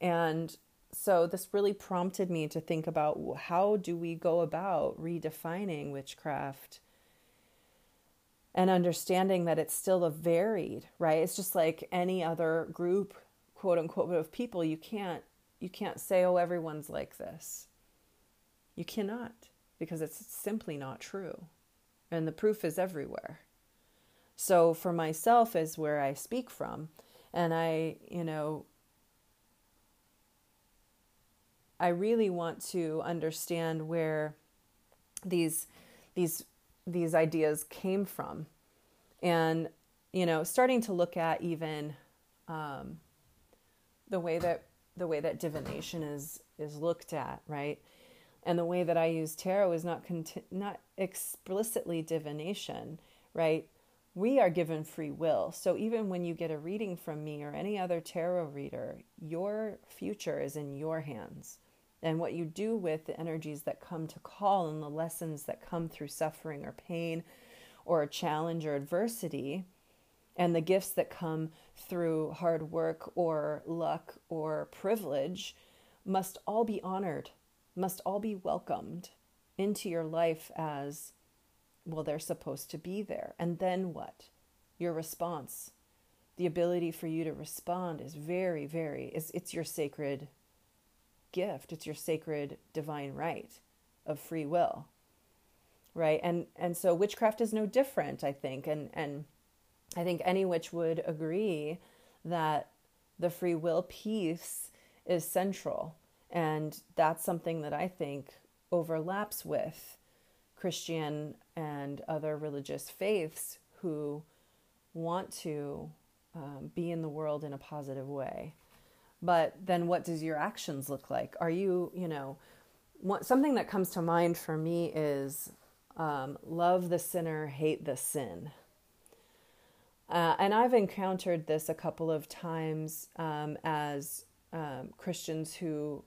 And so this really prompted me to think about how do we go about redefining witchcraft and understanding that it's still a varied, right? It's just like any other group, quote unquote, of people. You can't you can't say, oh, everyone's like this. You cannot, because it's simply not true. And the proof is everywhere. So for myself is where I speak from. And I, you know, I really want to understand where these these these ideas came from. And, you know, starting to look at even um, the way that the way that divination is is looked at, right? And the way that I use tarot is not conti- not explicitly divination, right? We are given free will. So even when you get a reading from me or any other tarot reader, your future is in your hands. And what you do with the energies that come to call and the lessons that come through suffering or pain or a challenge or adversity and the gifts that come through hard work or luck or privilege must all be honored, must all be welcomed into your life as well, they're supposed to be there. And then what? Your response. The ability for you to respond is very, very, it's, it's your sacred gift. It's your sacred divine right of free will. Right? And and so witchcraft is no different, I think. And and I think any witch would agree that the free will piece is central. And that's something that I think overlaps with Christian and other religious faiths who want to um, be in the world in a positive way. But then what does your actions look like? Are you, you know, what, something that comes to mind for me is um, love the sinner, hate the sin. Uh, and I've encountered this a couple of times um, as um, Christians who,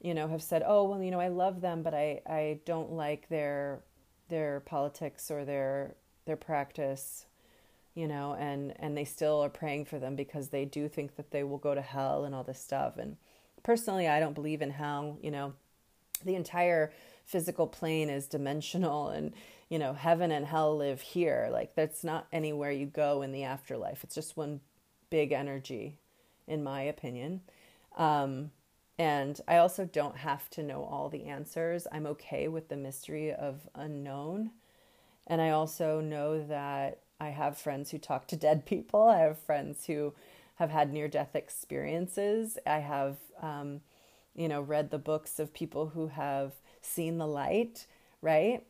you know, have said, "Oh, well, you know, I love them, but I, I don't like their their politics or their their practice, you know, and and they still are praying for them because they do think that they will go to hell and all this stuff. And personally, I don't believe in hell. You know, the entire physical plane is dimensional and you know, heaven and hell live here. Like that's not anywhere you go in the afterlife. It's just one big energy, in my opinion. Um, and I also don't have to know all the answers. I'm okay with the mystery of unknown. And I also know that I have friends who talk to dead people. I have friends who have had near death experiences. I have, um, you know, read the books of people who have seen the light, right?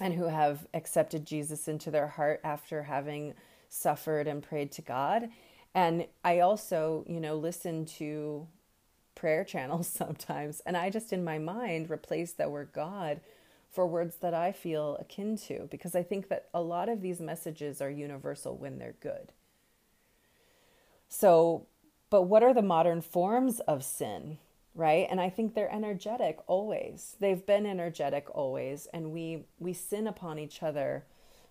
and who have accepted Jesus into their heart after having suffered and prayed to God. And I also, you know, listen to prayer channels sometimes, and I just in my mind replace that word God for words that I feel akin to because I think that a lot of these messages are universal when they're good. So, but what are the modern forms of sin? right and i think they're energetic always they've been energetic always and we we sin upon each other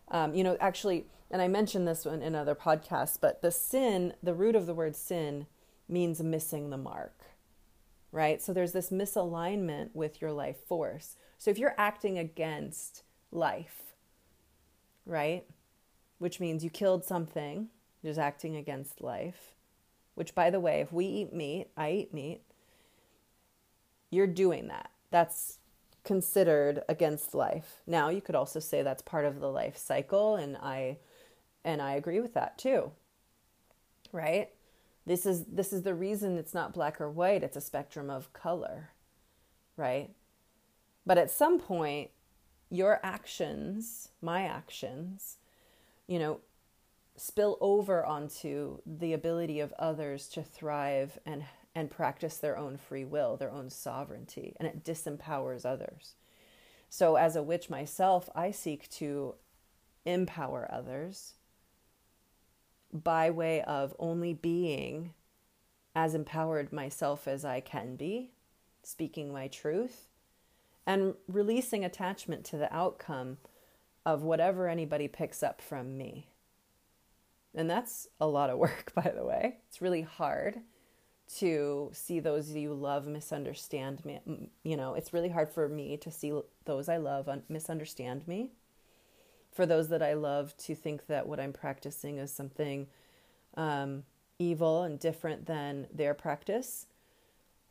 um, you know actually and i mentioned this one in other podcasts but the sin the root of the word sin means missing the mark right so there's this misalignment with your life force so if you're acting against life right which means you killed something just acting against life which by the way if we eat meat i eat meat you're doing that. That's considered against life. Now, you could also say that's part of the life cycle and I and I agree with that too. Right? This is this is the reason it's not black or white, it's a spectrum of color. Right? But at some point your actions, my actions, you know, spill over onto the ability of others to thrive and and practice their own free will, their own sovereignty, and it disempowers others. So, as a witch myself, I seek to empower others by way of only being as empowered myself as I can be, speaking my truth, and releasing attachment to the outcome of whatever anybody picks up from me. And that's a lot of work, by the way. It's really hard to see those you love misunderstand me. You know, it's really hard for me to see those I love misunderstand me. For those that I love to think that what I'm practicing is something um, evil and different than their practice.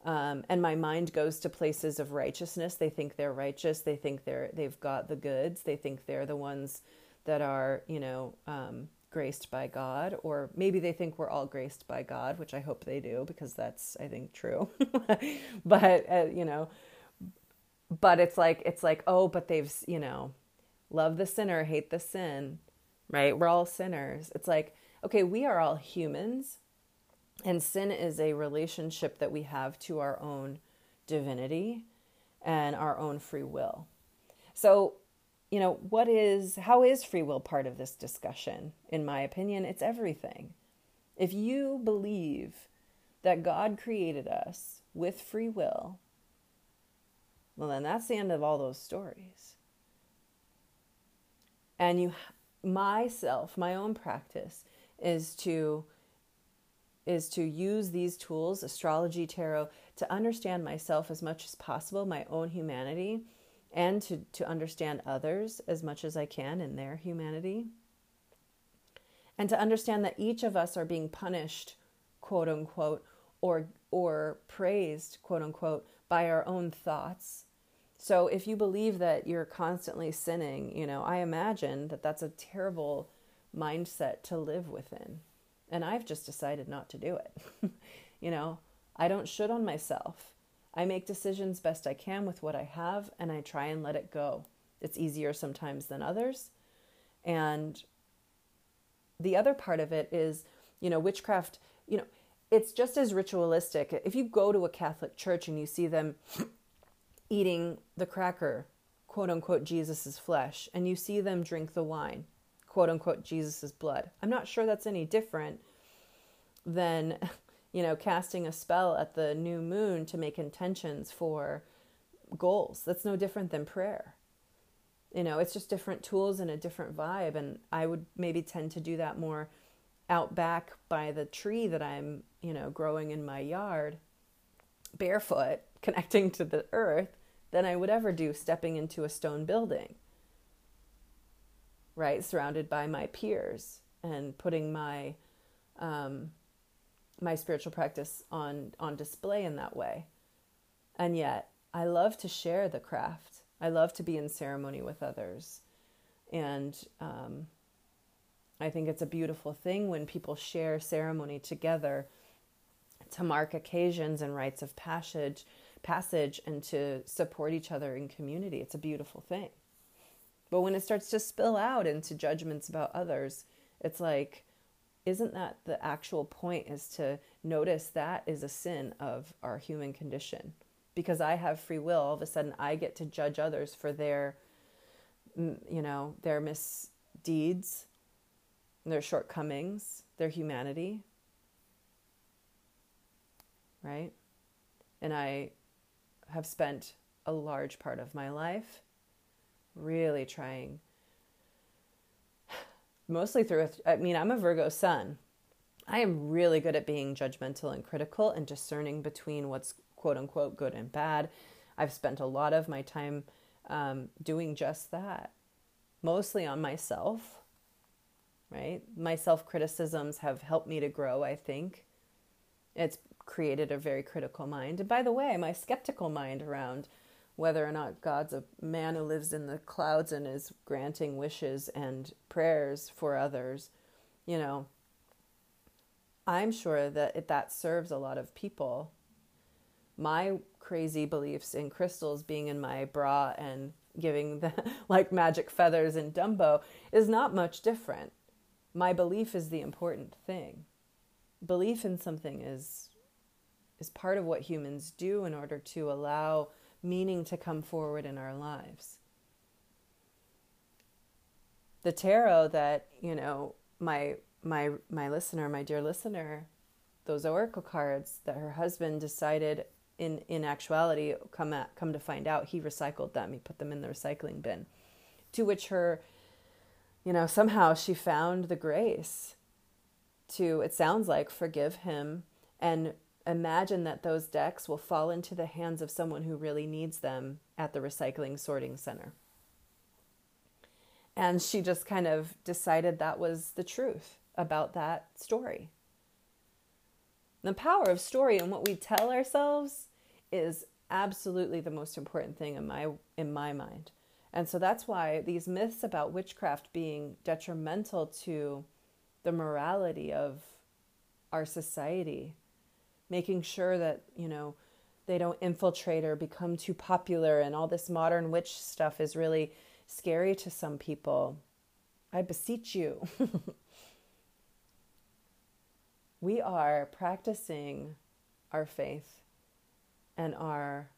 Um, and my mind goes to places of righteousness. They think they're righteous. They think they're they've got the goods. They think they're the ones that are you know um, graced by God, or maybe they think we're all graced by God, which I hope they do because that's, I think, true. but, uh, you know, but it's like, it's like, oh, but they've, you know, love the sinner, hate the sin, right? We're all sinners. It's like, okay, we are all humans. And sin is a relationship that we have to our own divinity and our own free will. So, you know, what is, how is free will part of this discussion? In my opinion, it's everything. If you believe that God created us with free will, well, then that's the end of all those stories. And you, myself, my own practice is to is to use these tools, astrology, tarot, to understand myself as much as possible, my own humanity, and to, to understand others as much as I can in their humanity. And to understand that each of us are being punished, quote unquote, or, or praised, quote unquote, by our own thoughts. So if you believe that you're constantly sinning, you know, I imagine that that's a terrible mindset to live within. And I've just decided not to do it. you know, I don't should on myself. I make decisions best I can with what I have and I try and let it go. It's easier sometimes than others. And the other part of it is, you know, witchcraft, you know, it's just as ritualistic. If you go to a Catholic church and you see them eating the cracker, quote unquote, Jesus's flesh, and you see them drink the wine, quote unquote, Jesus's blood, I'm not sure that's any different than, you know, casting a spell at the new moon to make intentions for goals. That's no different than prayer. You know, it's just different tools and a different vibe. And I would maybe tend to do that more out back by the tree that I'm, you know, growing in my yard, barefoot, connecting to the earth, than I would ever do stepping into a stone building, right? Surrounded by my peers and putting my, um, my spiritual practice on, on display in that way. And yet, I love to share the craft I love to be in ceremony with others. And um, I think it's a beautiful thing when people share ceremony together to mark occasions and rites of passage, passage and to support each other in community. It's a beautiful thing. But when it starts to spill out into judgments about others, it's like, isn't that the actual point? Is to notice that is a sin of our human condition because I have free will, all of a sudden I get to judge others for their, you know, their misdeeds, their shortcomings, their humanity. Right? And I have spent a large part of my life really trying, mostly through, I mean, I'm a Virgo sun. I am really good at being judgmental and critical and discerning between what's quote unquote good and bad. I've spent a lot of my time um, doing just that, mostly on myself, right? My self criticisms have helped me to grow, I think. It's created a very critical mind. And by the way, my skeptical mind around whether or not God's a man who lives in the clouds and is granting wishes and prayers for others, you know, I'm sure that it, that serves a lot of people my crazy beliefs in crystals being in my bra and giving the like magic feathers in Dumbo is not much different. My belief is the important thing. Belief in something is is part of what humans do in order to allow meaning to come forward in our lives. The tarot that, you know, my my my listener, my dear listener, those oracle cards that her husband decided in in actuality come at, come to find out he recycled them he put them in the recycling bin to which her you know somehow she found the grace to it sounds like forgive him and imagine that those decks will fall into the hands of someone who really needs them at the recycling sorting center and she just kind of decided that was the truth about that story the power of story and what we tell ourselves is absolutely the most important thing in my in my mind. And so that's why these myths about witchcraft being detrimental to the morality of our society, making sure that, you know, they don't infiltrate or become too popular and all this modern witch stuff is really scary to some people. I beseech you. we are practicing our faith and our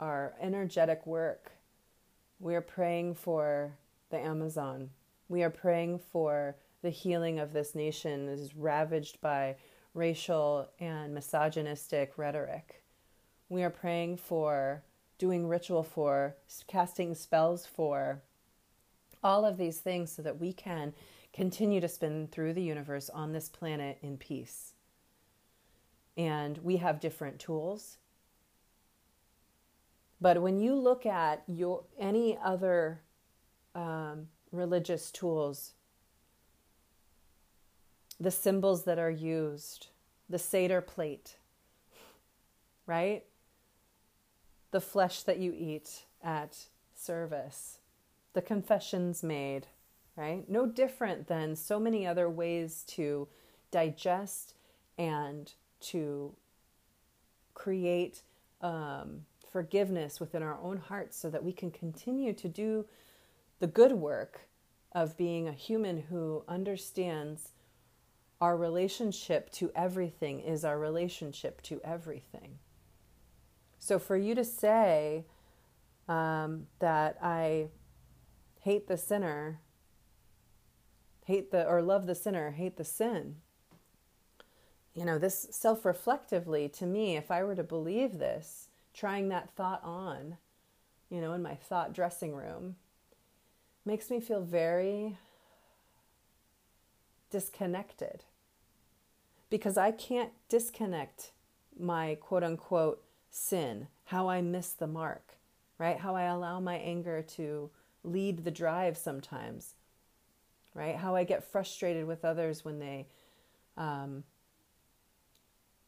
our energetic work. We are praying for the Amazon. We are praying for the healing of this nation is ravaged by racial and misogynistic rhetoric. We are praying for, doing ritual for, casting spells for, all of these things so that we can continue to spin through the universe on this planet in peace. And we have different tools. But when you look at your any other um, religious tools, the symbols that are used, the Seder plate, right? The flesh that you eat at service, the confessions made, right? No different than so many other ways to digest and to create um, forgiveness within our own hearts so that we can continue to do the good work of being a human who understands our relationship to everything is our relationship to everything. So for you to say um, that I hate the sinner, hate the, or love the sinner, hate the sin. You know, this self reflectively to me, if I were to believe this, trying that thought on, you know, in my thought dressing room, makes me feel very disconnected because I can't disconnect my quote unquote sin, how I miss the mark, right? How I allow my anger to lead the drive sometimes, right? How I get frustrated with others when they um,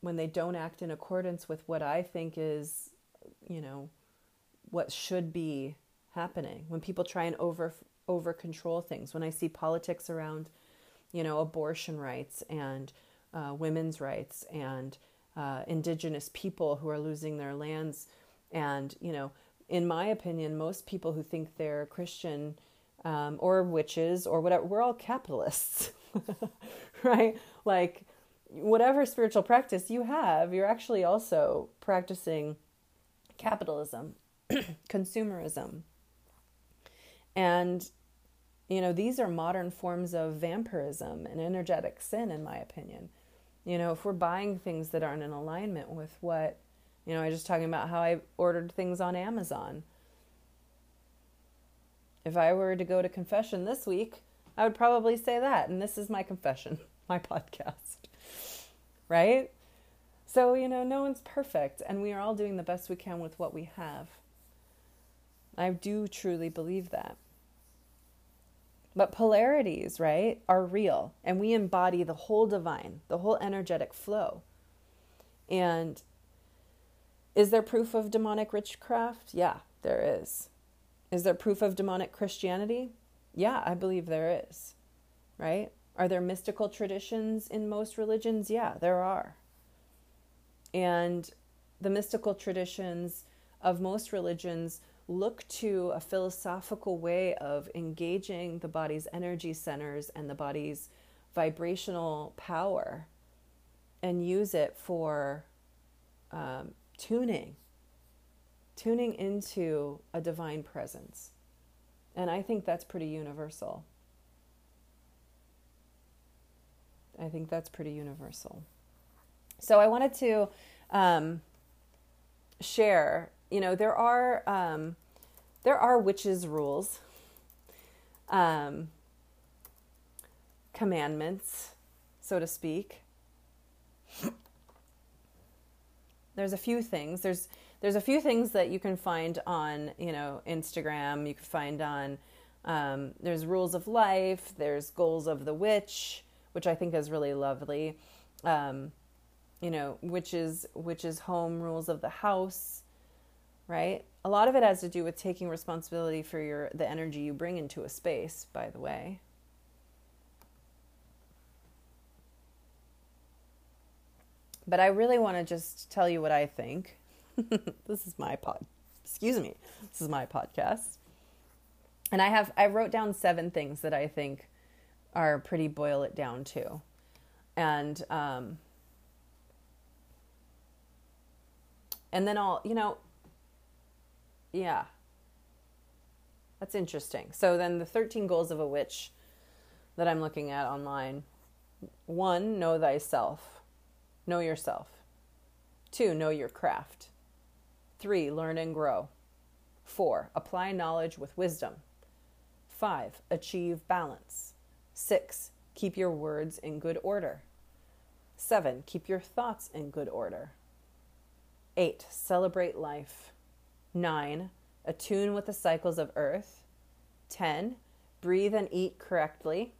when they don't act in accordance with what I think is, you know, what should be happening. When people try and over over control things. When I see politics around, you know, abortion rights and uh, women's rights and uh, indigenous people who are losing their lands, and you know, in my opinion, most people who think they're Christian um, or witches or whatever, we're all capitalists, right? Like, whatever spiritual practice you have, you're actually also practicing capitalism, consumerism. And, you know, these are modern forms of vampirism and energetic sin, in my opinion. You know, if we're buying things that aren't in alignment with what you know, I was just talking about how I ordered things on Amazon. If I were to go to confession this week, I would probably say that. And this is my confession, my podcast. Right? So, you know, no one's perfect, and we are all doing the best we can with what we have. I do truly believe that. But polarities, right, are real, and we embody the whole divine, the whole energetic flow. And is there proof of demonic witchcraft? Yeah, there is. Is there proof of demonic Christianity? Yeah, I believe there is. Right? Are there mystical traditions in most religions? Yeah, there are. And the mystical traditions of most religions look to a philosophical way of engaging the body's energy centers and the body's vibrational power and use it for um, tuning, tuning into a divine presence. And I think that's pretty universal. I think that's pretty universal. So I wanted to um, share. You know, there are um, there are witches' rules, um, commandments, so to speak, there's a few things. There's there's a few things that you can find on you know Instagram. You can find on um, there's rules of life. There's goals of the witch, which I think is really lovely. Um, you know, which is home rules of the house, right? A lot of it has to do with taking responsibility for your the energy you bring into a space. By the way, But I really want to just tell you what I think. this is my pod. Excuse me. This is my podcast. And I have I wrote down seven things that I think are pretty boil it down to. And um, and then I'll, you know, yeah. That's interesting. So then the 13 goals of a witch that I'm looking at online. One, know thyself. Know yourself. Two, know your craft. Three, learn and grow. Four, apply knowledge with wisdom. Five, achieve balance. Six, keep your words in good order. Seven, keep your thoughts in good order. Eight, celebrate life. Nine, attune with the cycles of earth. 10, breathe and eat correctly.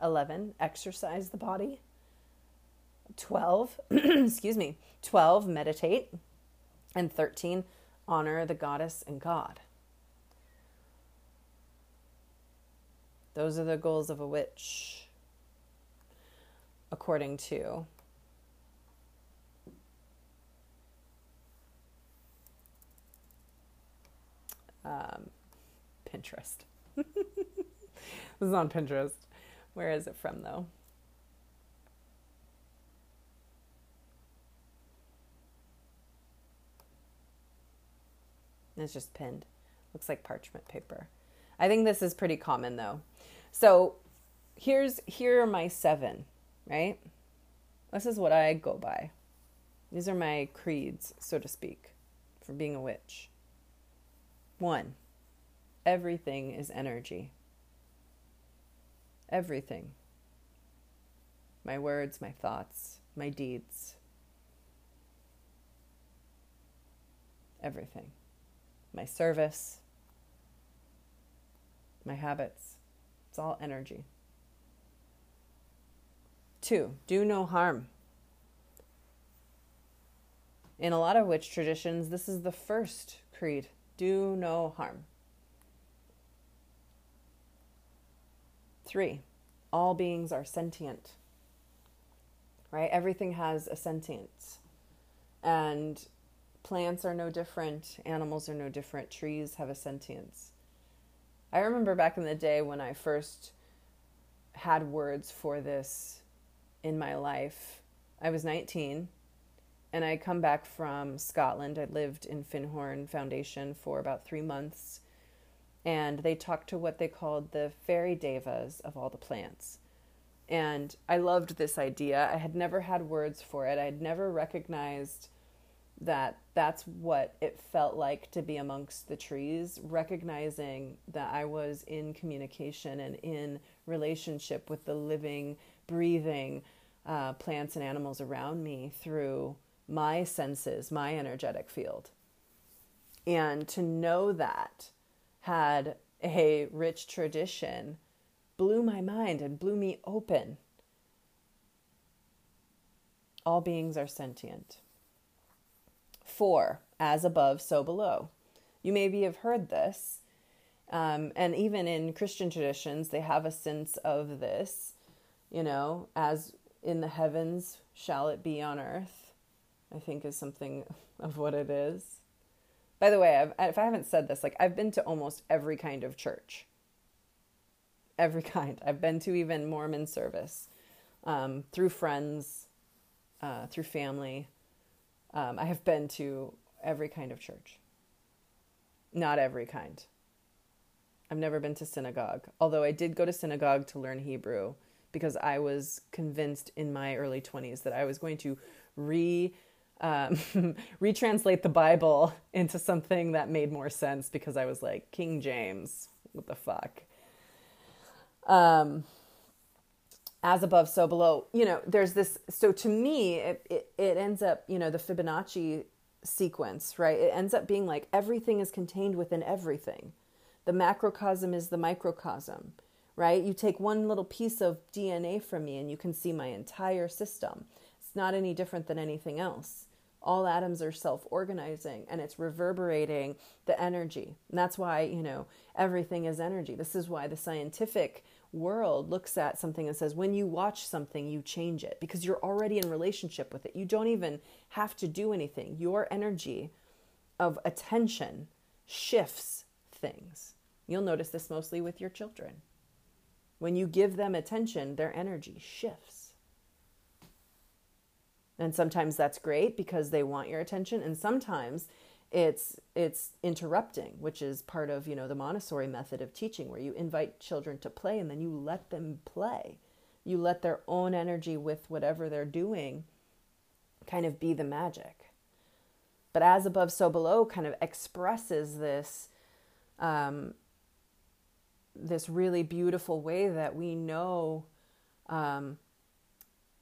11, exercise the body. 12, excuse me, 12, meditate. And 13, honor the goddess and God. Those are the goals of a witch, according to um, Pinterest. this is on Pinterest. Where is it from, though? It's just pinned. Looks like parchment paper. I think this is pretty common though. So here's here are my seven, right? This is what I go by. These are my creeds, so to speak, for being a witch. One, everything is energy. Everything. My words, my thoughts, my deeds. Everything. My service, my habits. It's all energy. Two, do no harm. In a lot of witch traditions, this is the first creed do no harm. Three, all beings are sentient. Right? Everything has a sentience. And plants are no different, animals are no different, trees have a sentience. I remember back in the day when I first had words for this in my life. I was 19 and I come back from Scotland. I lived in Findhorn Foundation for about three months and they talked to what they called the fairy devas of all the plants. And I loved this idea. I had never had words for it. I had never recognized that that's what it felt like to be amongst the trees, recognizing that I was in communication and in relationship with the living, breathing uh, plants and animals around me through my senses, my energetic field. And to know that had a rich tradition blew my mind and blew me open. All beings are sentient. Four, as above, so below. You maybe have heard this, um, and even in Christian traditions, they have a sense of this, you know, as in the heavens shall it be on earth, I think is something of what it is. By the way, I've, if I haven't said this, like I've been to almost every kind of church. Every kind. I've been to even Mormon service um, through friends, uh, through family. Um, I have been to every kind of church. Not every kind. I've never been to synagogue, although I did go to synagogue to learn Hebrew because I was convinced in my early 20s that I was going to re um, retranslate the Bible into something that made more sense because I was like, King James, what the fuck? Um, as above, so below. You know, there's this. So to me, it, it, it ends up, you know, the Fibonacci sequence, right? It ends up being like everything is contained within everything. The macrocosm is the microcosm, right? You take one little piece of DNA from me and you can see my entire system. It's not any different than anything else all atoms are self organizing and it's reverberating the energy. And that's why, you know, everything is energy. This is why the scientific world looks at something and says, when you watch something, you change it because you're already in relationship with it. You don't even have to do anything. Your energy of attention shifts things. You'll notice this mostly with your children. When you give them attention, their energy shifts. And sometimes that's great because they want your attention and sometimes it's it's interrupting, which is part of, you know, the Montessori method of teaching where you invite children to play and then you let them play. You let their own energy with whatever they're doing kind of be the magic. But as above, so below kind of expresses this um, this really beautiful way that we know um,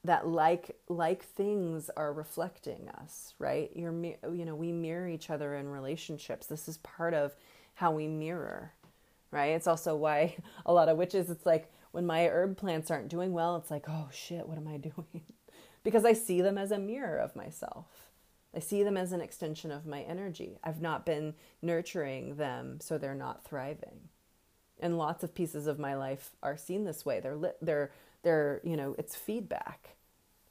that like like things are reflecting us, right? You're you know we mirror each other in relationships. This is part of how we mirror, right? It's also why a lot of witches. It's like when my herb plants aren't doing well, it's like oh shit, what am I doing? because I see them as a mirror of myself. I see them as an extension of my energy. I've not been nurturing them so they're not thriving. And lots of pieces of my life are seen this way. They're lit, they're they're, you know, it's feedback.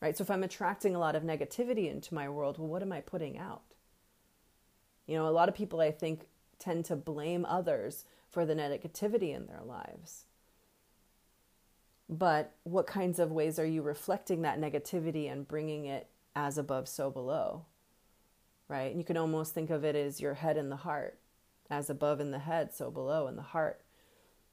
Right? So if I'm attracting a lot of negativity into my world, well what am I putting out? You know, a lot of people I think tend to blame others for the negativity in their lives. But what kinds of ways are you reflecting that negativity and bringing it as above, so below? right? And you can almost think of it as your head and the heart, as above in the head, so below in the heart.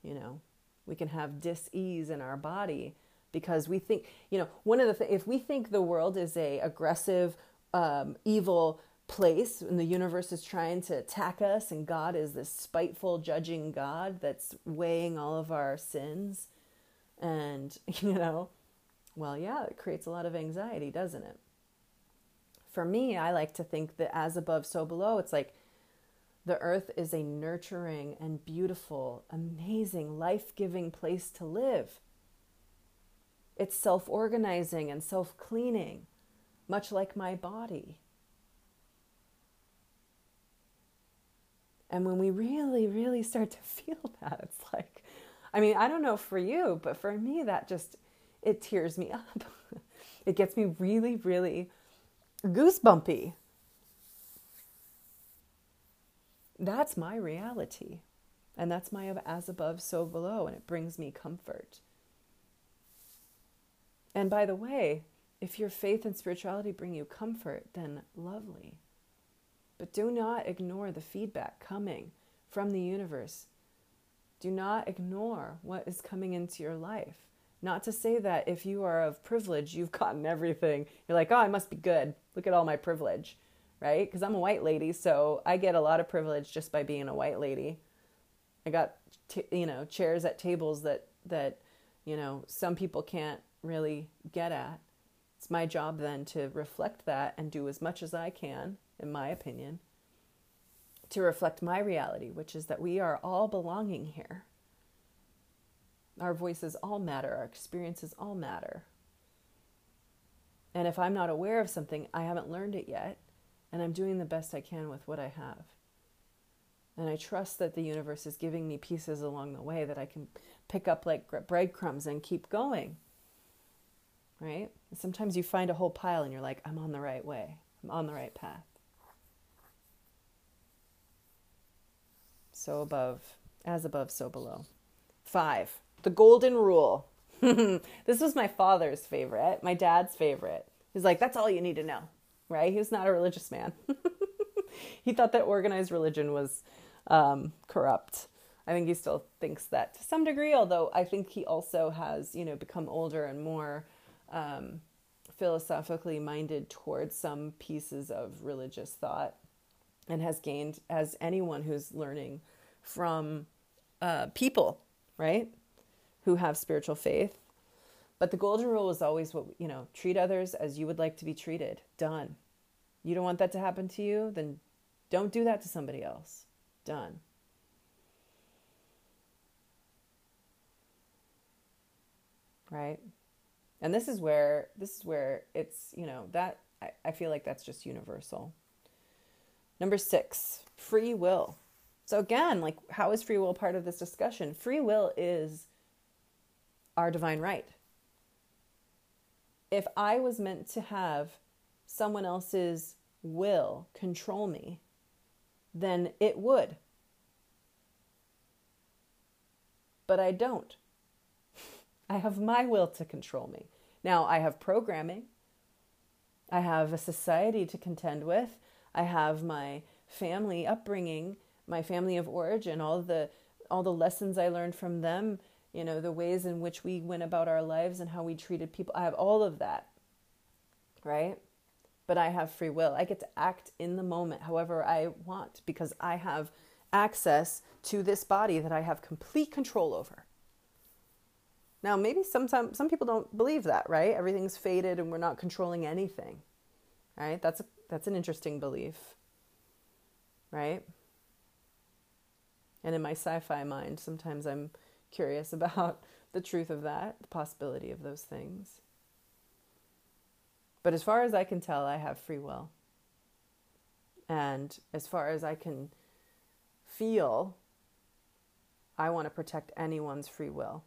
You know, we can have dis-ease in our body because we think, you know, one of the things, if we think the world is a aggressive, um, evil place and the universe is trying to attack us and God is this spiteful, judging God that's weighing all of our sins and, you know, well, yeah, it creates a lot of anxiety, doesn't it? for me, I like to think that as above, so below, it's like the earth is a nurturing and beautiful, amazing, life giving place to live. It's self organizing and self cleaning, much like my body. And when we really, really start to feel that, it's like, I mean, I don't know for you, but for me, that just, it tears me up. it gets me really, really goosebumpy. That's my reality. And that's my as above, so below. And it brings me comfort. And by the way, if your faith and spirituality bring you comfort, then lovely. But do not ignore the feedback coming from the universe. Do not ignore what is coming into your life. Not to say that if you are of privilege, you've gotten everything. You're like, oh, I must be good. Look at all my privilege, right? Because I'm a white lady, so I get a lot of privilege just by being a white lady. I got, t- you know, chairs at tables that that, you know, some people can't really get at. It's my job then to reflect that and do as much as I can, in my opinion, to reflect my reality, which is that we are all belonging here our voices all matter, our experiences all matter. And if I'm not aware of something, I haven't learned it yet, and I'm doing the best I can with what I have. And I trust that the universe is giving me pieces along the way that I can pick up like breadcrumbs and keep going. Right? sometimes you find a whole pile and you're like, I'm on the right way, I'm on the right path. So above, as above, so below. Five. The Golden Rule. this was my father's favorite, my dad's favorite. He's like, that's all you need to know, right? He was not a religious man. he thought that organized religion was um, corrupt. I think he still thinks that to some degree, although I think he also has, you know, become older and more um, philosophically minded towards some pieces of religious thought and has gained, as anyone who's learning from uh, people, right? who have spiritual faith. But the golden rule is always what, you know, treat others as you would like to be treated. Done. You don't want that to happen to you? Then don't do that to somebody else. Done. Right? And this is where this is where it's, you know, that I, I feel like that's just universal. Number six, free will. So again, like how is free will part of this discussion? Free will is our divine right. If I was meant to have someone else's will control me, then it would. But I don't. I have my will to control me. Now, I have programming, I have a society to contend with, I have my family upbringing, my family of origin, all the all the lessons I learned from them, you know, the ways in which we went about our lives and how we treated people. I have all of that. Right? But I have free will. I get to act in the moment however I want because I have access to this body that I have complete control over. Now, maybe sometimes some people don't believe that, right? Everything's faded and we're not controlling anything. Right? That's a, that's an interesting belief. Right? And in my sci-fi mind, sometimes I'm curious about the truth of that, the possibility of those things. But as far as I can tell, I have free will. And as far as I can feel, I want to protect anyone's free will.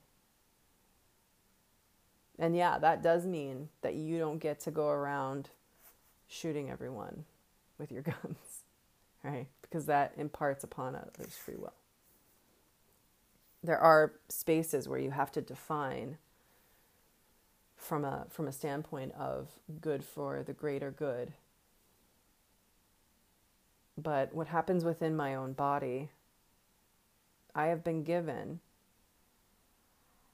And yeah, that does mean that you don't get to go around shooting everyone with your guns, right? Because that imparts upon others free will. There are spaces where you have to define from a from a standpoint of good for the greater good. But what happens within my own body, I have been given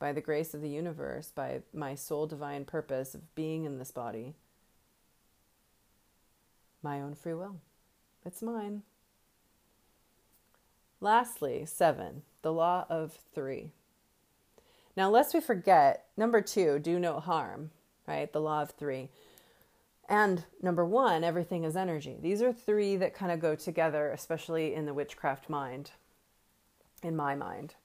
by the grace of the universe, by my sole divine purpose of being in this body, my own free will. It's mine. Lastly, seven, the law of three. Now, lest we forget, number two, do no harm, right? The law of three. And number one, everything is energy. These are three that kind of go together, especially in the witchcraft mind, in my mind.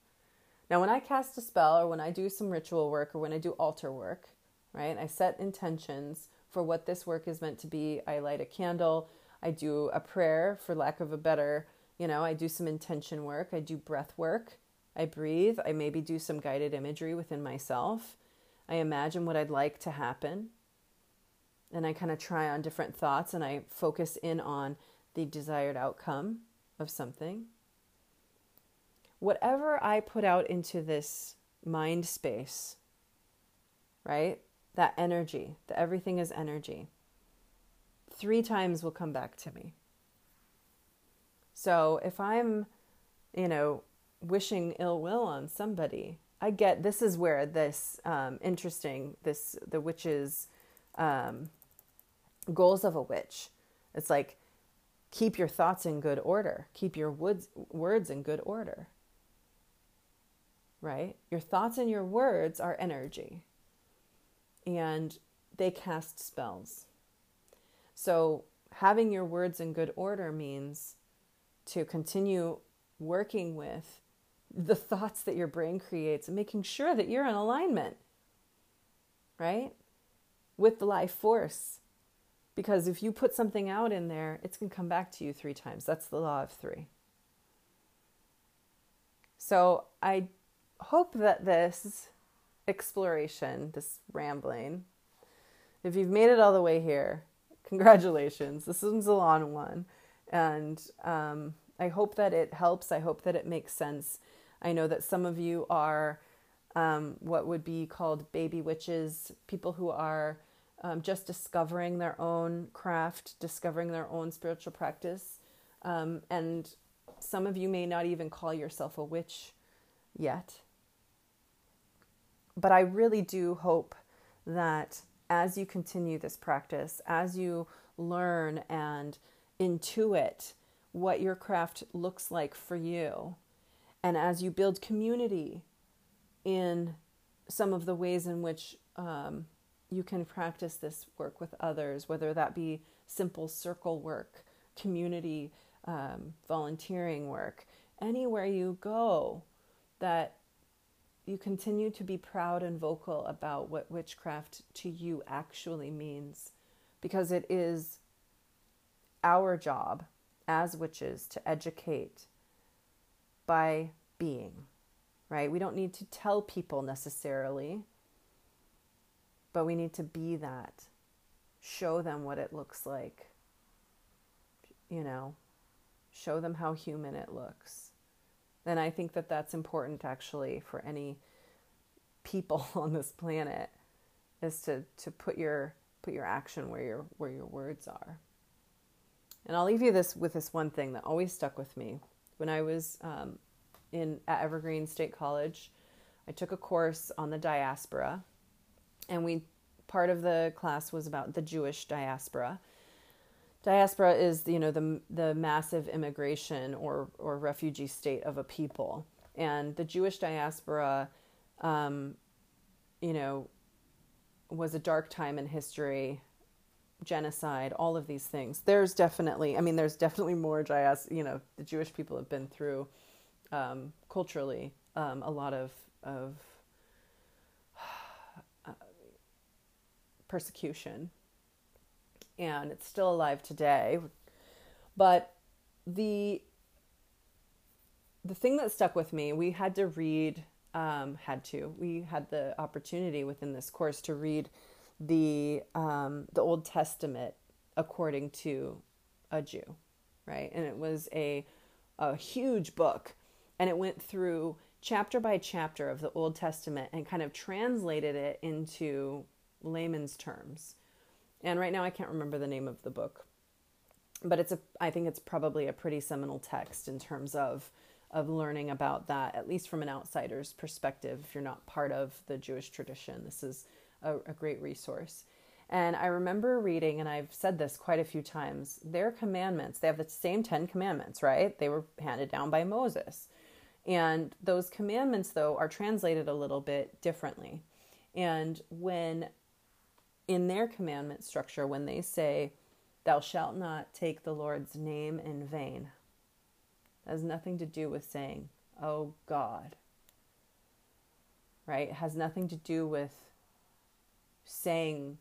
Now, when I cast a spell or when I do some ritual work or when I do altar work, right, I set intentions for what this work is meant to be. I light a candle, I do a prayer, for lack of a better, you know, I do some intention work, I do breath work, I breathe, I maybe do some guided imagery within myself. I imagine what I'd like to happen. And I kind of try on different thoughts and I focus in on the desired outcome of something whatever I put out into this mind space, right? That energy, that everything is energy, three times will come back to me. So if I'm, you know, wishing ill will on somebody, I get this is where this um, interesting, this, the witch's um, goals of a witch. It's like, keep your thoughts in good order, keep your woods, words in good order right? Your thoughts and your words are energy, and they cast spells. So, having your words in good order means to continue working with the thoughts that your brain creates and making sure that you're in alignment, right? With the life force. Because if you put something out in there, it's going to come back to you three times. That's the law of three. So I hope that this exploration, this rambling, if you've made it all the way here, congratulations. This one's a long one. And um, I hope that it helps. I hope that it makes sense. I know that some of you are um, what would be called baby witches, people who are um, just discovering their own craft, discovering their own spiritual practice. Um, and some of you may not even call yourself a witch yet but I really do hope that as you continue this practice, as you learn and intuit what your craft looks like for you, and as you build community in some of the ways in which um, you can practice this work with others, whether that be simple circle work, community um, volunteering work, anywhere you go, that you continue to be proud and vocal about what witchcraft to you actually means because it is our job as witches to educate by being, right? We don't need to tell people necessarily, but we need to be that. Show them what it looks like, you know, show them how human it looks. And I think that that's important actually for any people on this planet is to to put your put your action where your where your words are. And I'll leave you this with this one thing that always stuck with me when I was um, in at Evergreen State College. I took a course on the diaspora, and we part of the class was about the Jewish diaspora. Diaspora is you know the the massive immigration or or refugee state of a people, and the Jewish diaspora, um, you know, was a dark time in history genocide, all of these things. There's definitely, I mean, there's definitely more JIS, you know, the Jewish people have been through um, culturally um, a lot of, of uh, persecution. And it's still alive today. But the the thing that stuck with me, we had to read, um, had to, we had the opportunity within this course to read the um, the Old Testament according to a Jew, right? And it was a a huge book, and it went through chapter by chapter of the Old Testament and kind of translated it into layman's terms. And right now, I can't remember the name of the book, but it's a I think it's probably a pretty seminal text in terms of of learning about that, at least from an outsider's perspective. If you're not part of the Jewish tradition, this is a, a great resource. And I remember reading, and I've said this quite a few times, their commandments, they have the same 10 commandments, right? They were handed down by Moses. And those commandments, though, are translated a little bit differently. And when in their commandment structure, when they say, Thou shalt not take the Lord's name in vain, has nothing to do with saying, Oh God, right? It has nothing to do with saying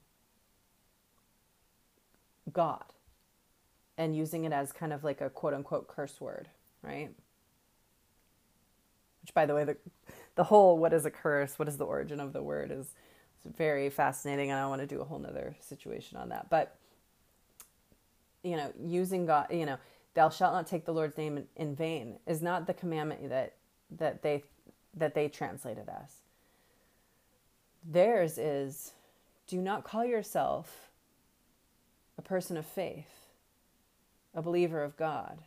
God and using it as kind of like a quote unquote curse word, right? Which, by the way, the, the whole what is a curse, what is the origin of the word is, is very fascinating, and I want to do a whole nother situation on that. But, you know, using God, you know, thou shalt not take the Lord's name in, in vain is not the commandment that that they that they translated as. Theirs is do not call yourself a person of faith, a believer of God,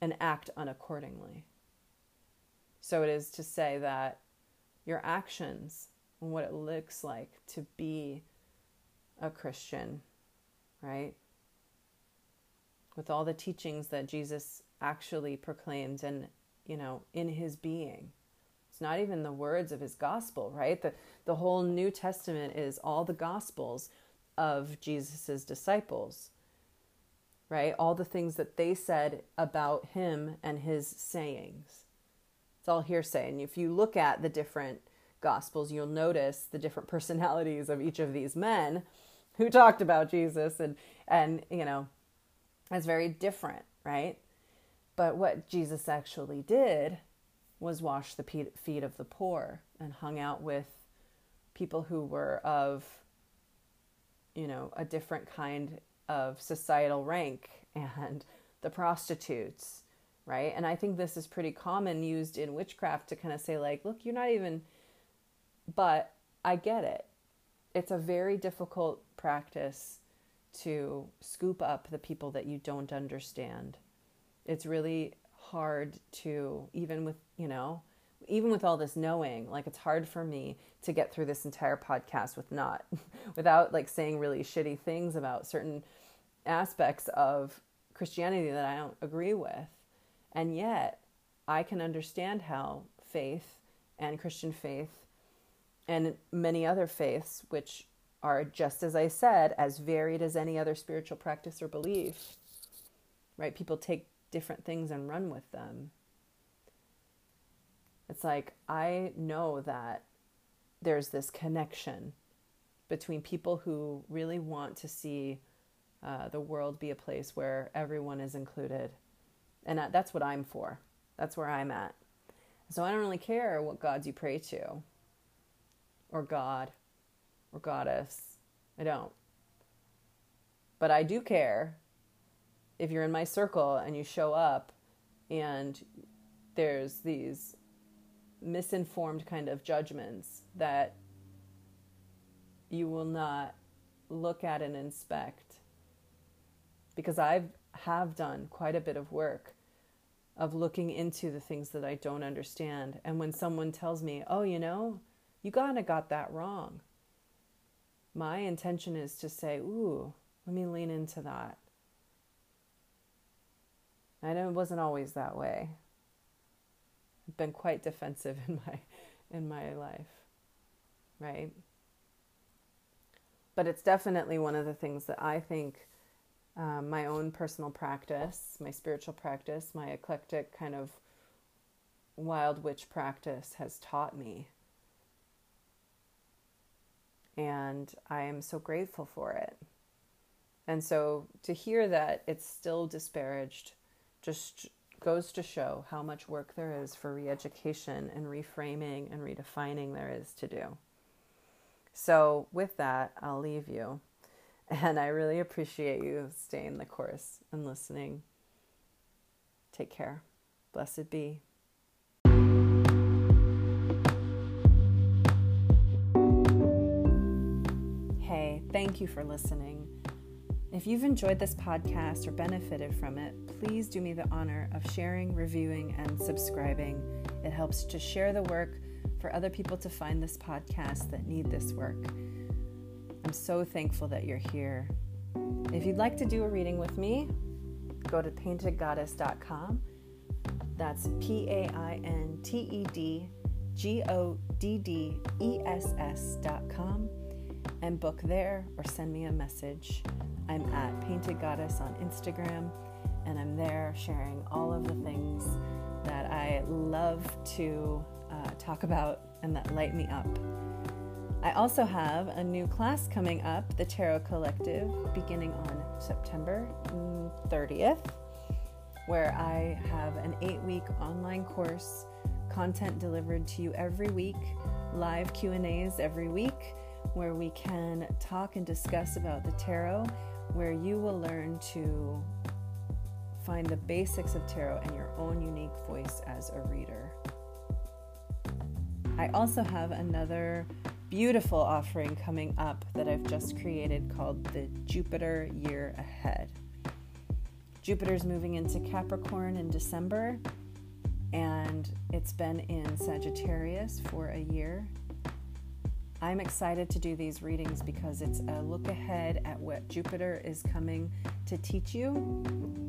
and act unaccordingly. So it is to say that your actions and what it looks like to be a Christian, right? With all the teachings that Jesus actually proclaims and, you know, in his being it's not even the words of his gospel, right? The, the whole New Testament is all the gospels of Jesus's disciples, right? All the things that they said about him and his sayings. It's all hearsay. And if you look at the different gospels, you'll notice the different personalities of each of these men who talked about Jesus and and you know, it's very different, right? But what Jesus actually did was wash the feet of the poor and hung out with people who were of you know a different kind of societal rank and the prostitutes right and i think this is pretty common used in witchcraft to kind of say like look you're not even but i get it. It's a very difficult practice to scoop up the people that you don't understand. It's really hard to even with you know even with all this knowing like it's hard for me to get through this entire podcast with not without like saying really shitty things about certain aspects of christianity that i don't agree with. And yet i can understand how faith and christian faith and many other faiths which are just as i said as varied as any other spiritual practice or belief right people take different things and run with them. It's like I know that there's this connection between people who really want to see uh, the world be a place where everyone is included. And that's what I'm for. That's where I'm at. So I don't really care what gods you pray to, or God, or goddess. I don't. But I do care if you're in my circle and you show up and there's these misinformed kind of judgments that you will not look at and inspect because I have have done quite a bit of work of looking into the things that I don't understand. And when someone tells me, oh, you know, you kind of got that wrong, my intention is to say, ooh, let me lean into that. I know it wasn't always that way. I've been quite defensive in my in my life. Right? But it's definitely one of the things that I think um, my own personal practice, my spiritual practice, my eclectic kind of wild witch practice has taught me. And I am so grateful for it. And so to hear that it's still disparaged just goes to show how much work there is for re education and reframing and redefining there is to do. So, with that, I'll leave you. And I really appreciate you staying the course and listening. Take care. Blessed be. Thank you for listening. If you've enjoyed this podcast or benefited from it, please do me the honor of sharing, reviewing, and subscribing. It helps to share the work for other people to find this podcast that need this work. I'm so thankful that you're here. If you'd like to do a reading with me, go to paintedgoddess.com. That's P A I N T E D G O D D E S S.com and book there or send me a message. I'm at Painted Goddess on Instagram and I'm there sharing all of the things that I love to uh, talk about and that light me up. I also have a new class coming up, the Tarot Collective, beginning on September 30th, where I have an eight week online course, content delivered to you every week, live Q&As every week, where we can talk and discuss about the tarot, where you will learn to find the basics of tarot and your own unique voice as a reader. I also have another beautiful offering coming up that I've just created called the Jupiter Year Ahead. Jupiter's moving into Capricorn in December, and it's been in Sagittarius for a year. I'm excited to do these readings because it's a look ahead at what Jupiter is coming to teach you,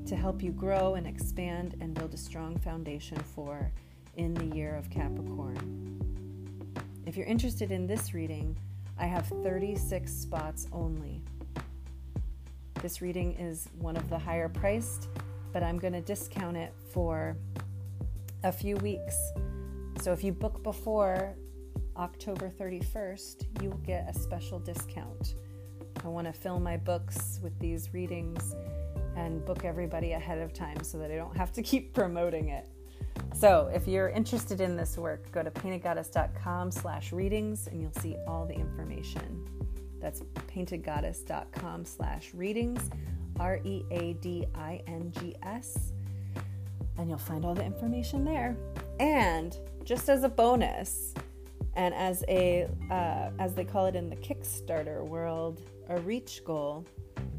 to help you grow and expand and build a strong foundation for in the year of Capricorn. If you're interested in this reading, I have 36 spots only. This reading is one of the higher priced, but I'm going to discount it for a few weeks. So if you book before October 31st, you will get a special discount. I want to fill my books with these readings and book everybody ahead of time so that I don't have to keep promoting it. So if you're interested in this work, go to paintedgoddess.com slash readings and you'll see all the information. That's paintedgoddess.com slash readings, R E A D I N G S. And you'll find all the information there. And just as a bonus, and as a uh, as they call it in the Kickstarter world, a reach goal,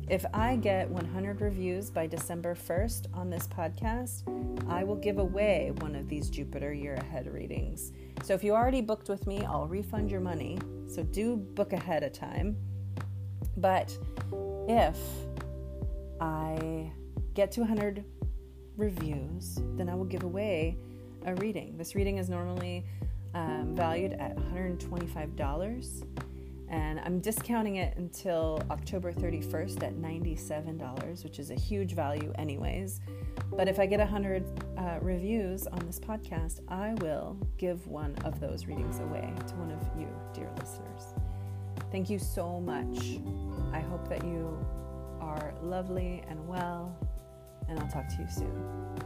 if I get 100 reviews by December 1st on this podcast, I will give away one of these Jupiter year ahead readings. So if you already booked with me, I'll refund your money. So do book ahead of time. But if I get to 100 reviews, then I will give away a reading. This reading is normally um, valued at $125 and I'm discounting it until October 31st at $97, which is a huge value, anyways. But if I get 100 uh, reviews on this podcast, I will give one of those readings away to one of you, dear listeners. Thank you so much. I hope that you are lovely and well, and I'll talk to you soon.